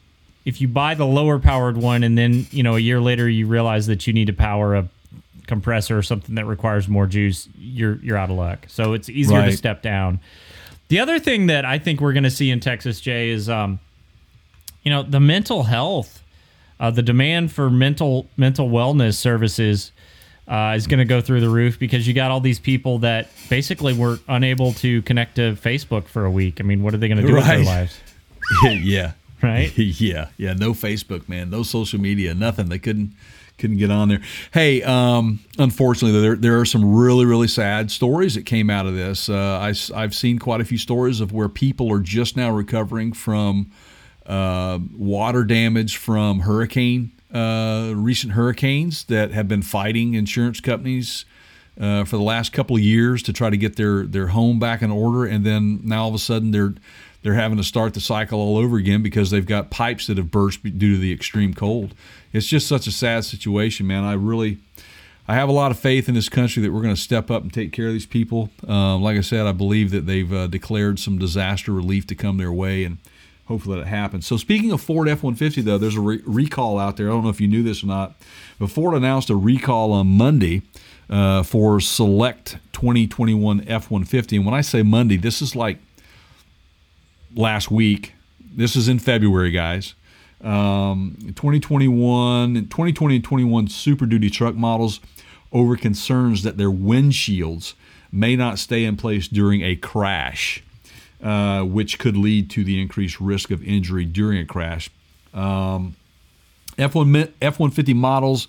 If you buy the lower powered one and then, you know, a year later you realize that you need to power a compressor or something that requires more juice, you're you're out of luck. So it's easier to step down. The other thing that I think we're going to see in Texas, Jay, is um, you know the mental health, uh, the demand for mental mental wellness services uh, is going to go through the roof because you got all these people that basically were unable to connect to Facebook for a week. I mean, what are they going to do with their lives,
yeah.
right?
yeah, yeah. No Facebook, man. No social media. Nothing. They couldn't couldn't get on there. Hey, um, unfortunately, there there are some really really sad stories that came out of this. Uh, I, have seen quite a few stories of where people are just now recovering from uh, water damage from hurricane uh, recent hurricanes that have been fighting insurance companies. Uh, for the last couple of years to try to get their, their home back in order, and then now all of a sudden they're they're having to start the cycle all over again because they've got pipes that have burst due to the extreme cold. It's just such a sad situation, man. I really, I have a lot of faith in this country that we're going to step up and take care of these people. Um, like I said, I believe that they've uh, declared some disaster relief to come their way, and hopefully that happens. So speaking of Ford F-150, though, there's a re- recall out there. I don't know if you knew this or not, but Ford announced a recall on Monday uh, for select 2021 F-150. And when I say Monday, this is like last week. This is in February, guys. Um, 2021, 2020 and 21 Super Duty truck models over concerns that their windshields may not stay in place during a crash, uh, which could lead to the increased risk of injury during a crash. Um, F1, F-150 models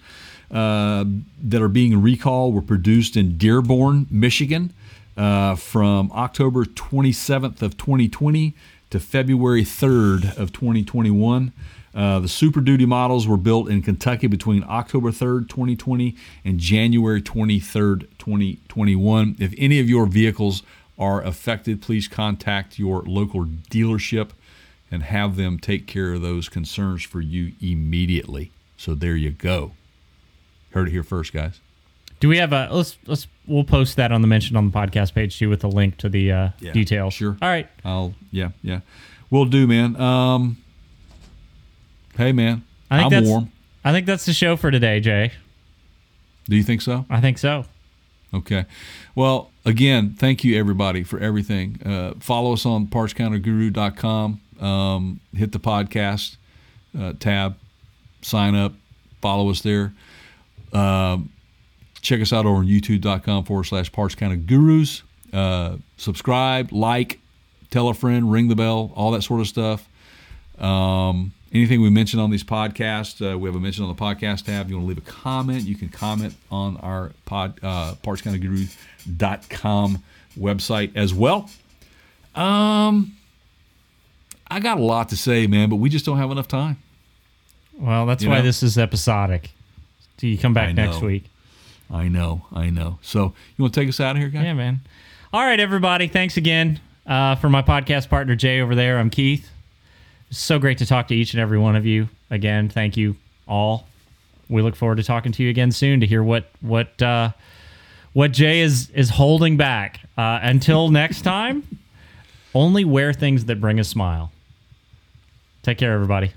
uh, that are being recalled were produced in Dearborn, Michigan, uh, from October 27th of 2020 to February 3rd of 2021. Uh, the Super Duty models were built in Kentucky between October 3rd, 2020 and January 23rd, 2021. If any of your vehicles are affected, please contact your local dealership and have them take care of those concerns for you immediately. So there you go. Heard it here first, guys.
Do we have a let's let's we'll post that on the mention on the podcast page too with a link to the uh,
Yeah,
details.
sure.
All right.
I'll yeah yeah, we'll do, man. Um, hey, man,
I think
I'm
that's
warm.
I think that's the show for today, Jay.
Do you think so?
I think so.
Okay. Well, again, thank you everybody for everything. Uh, follow us on partscounterguru.com. Um, hit the podcast uh, tab, sign up, follow us there. Um, check us out over on youtube.com forward slash parts counter gurus. Uh, subscribe, like, tell a friend, ring the bell, all that sort of stuff. Um, anything we mentioned on these podcasts, uh, we have a mention on the podcast tab. If You want to leave a comment, you can comment on our pod, uh, partscounterguru.com website as well. Um, I got a lot to say, man, but we just don't have enough time.
Well, that's
You
why
know?
this is episodic. Do you come back next week?
I know, I know. So you want to take us out of here, guys?
Yeah, man. All right, everybody. Thanks again uh, for my podcast partner Jay over there. I'm Keith. It's so great to talk to each and every one of you again. Thank you all. We look forward to talking to you again soon to hear what what uh, what Jay is is holding back. Uh, until next time, only wear things that bring a smile. Take care, everybody.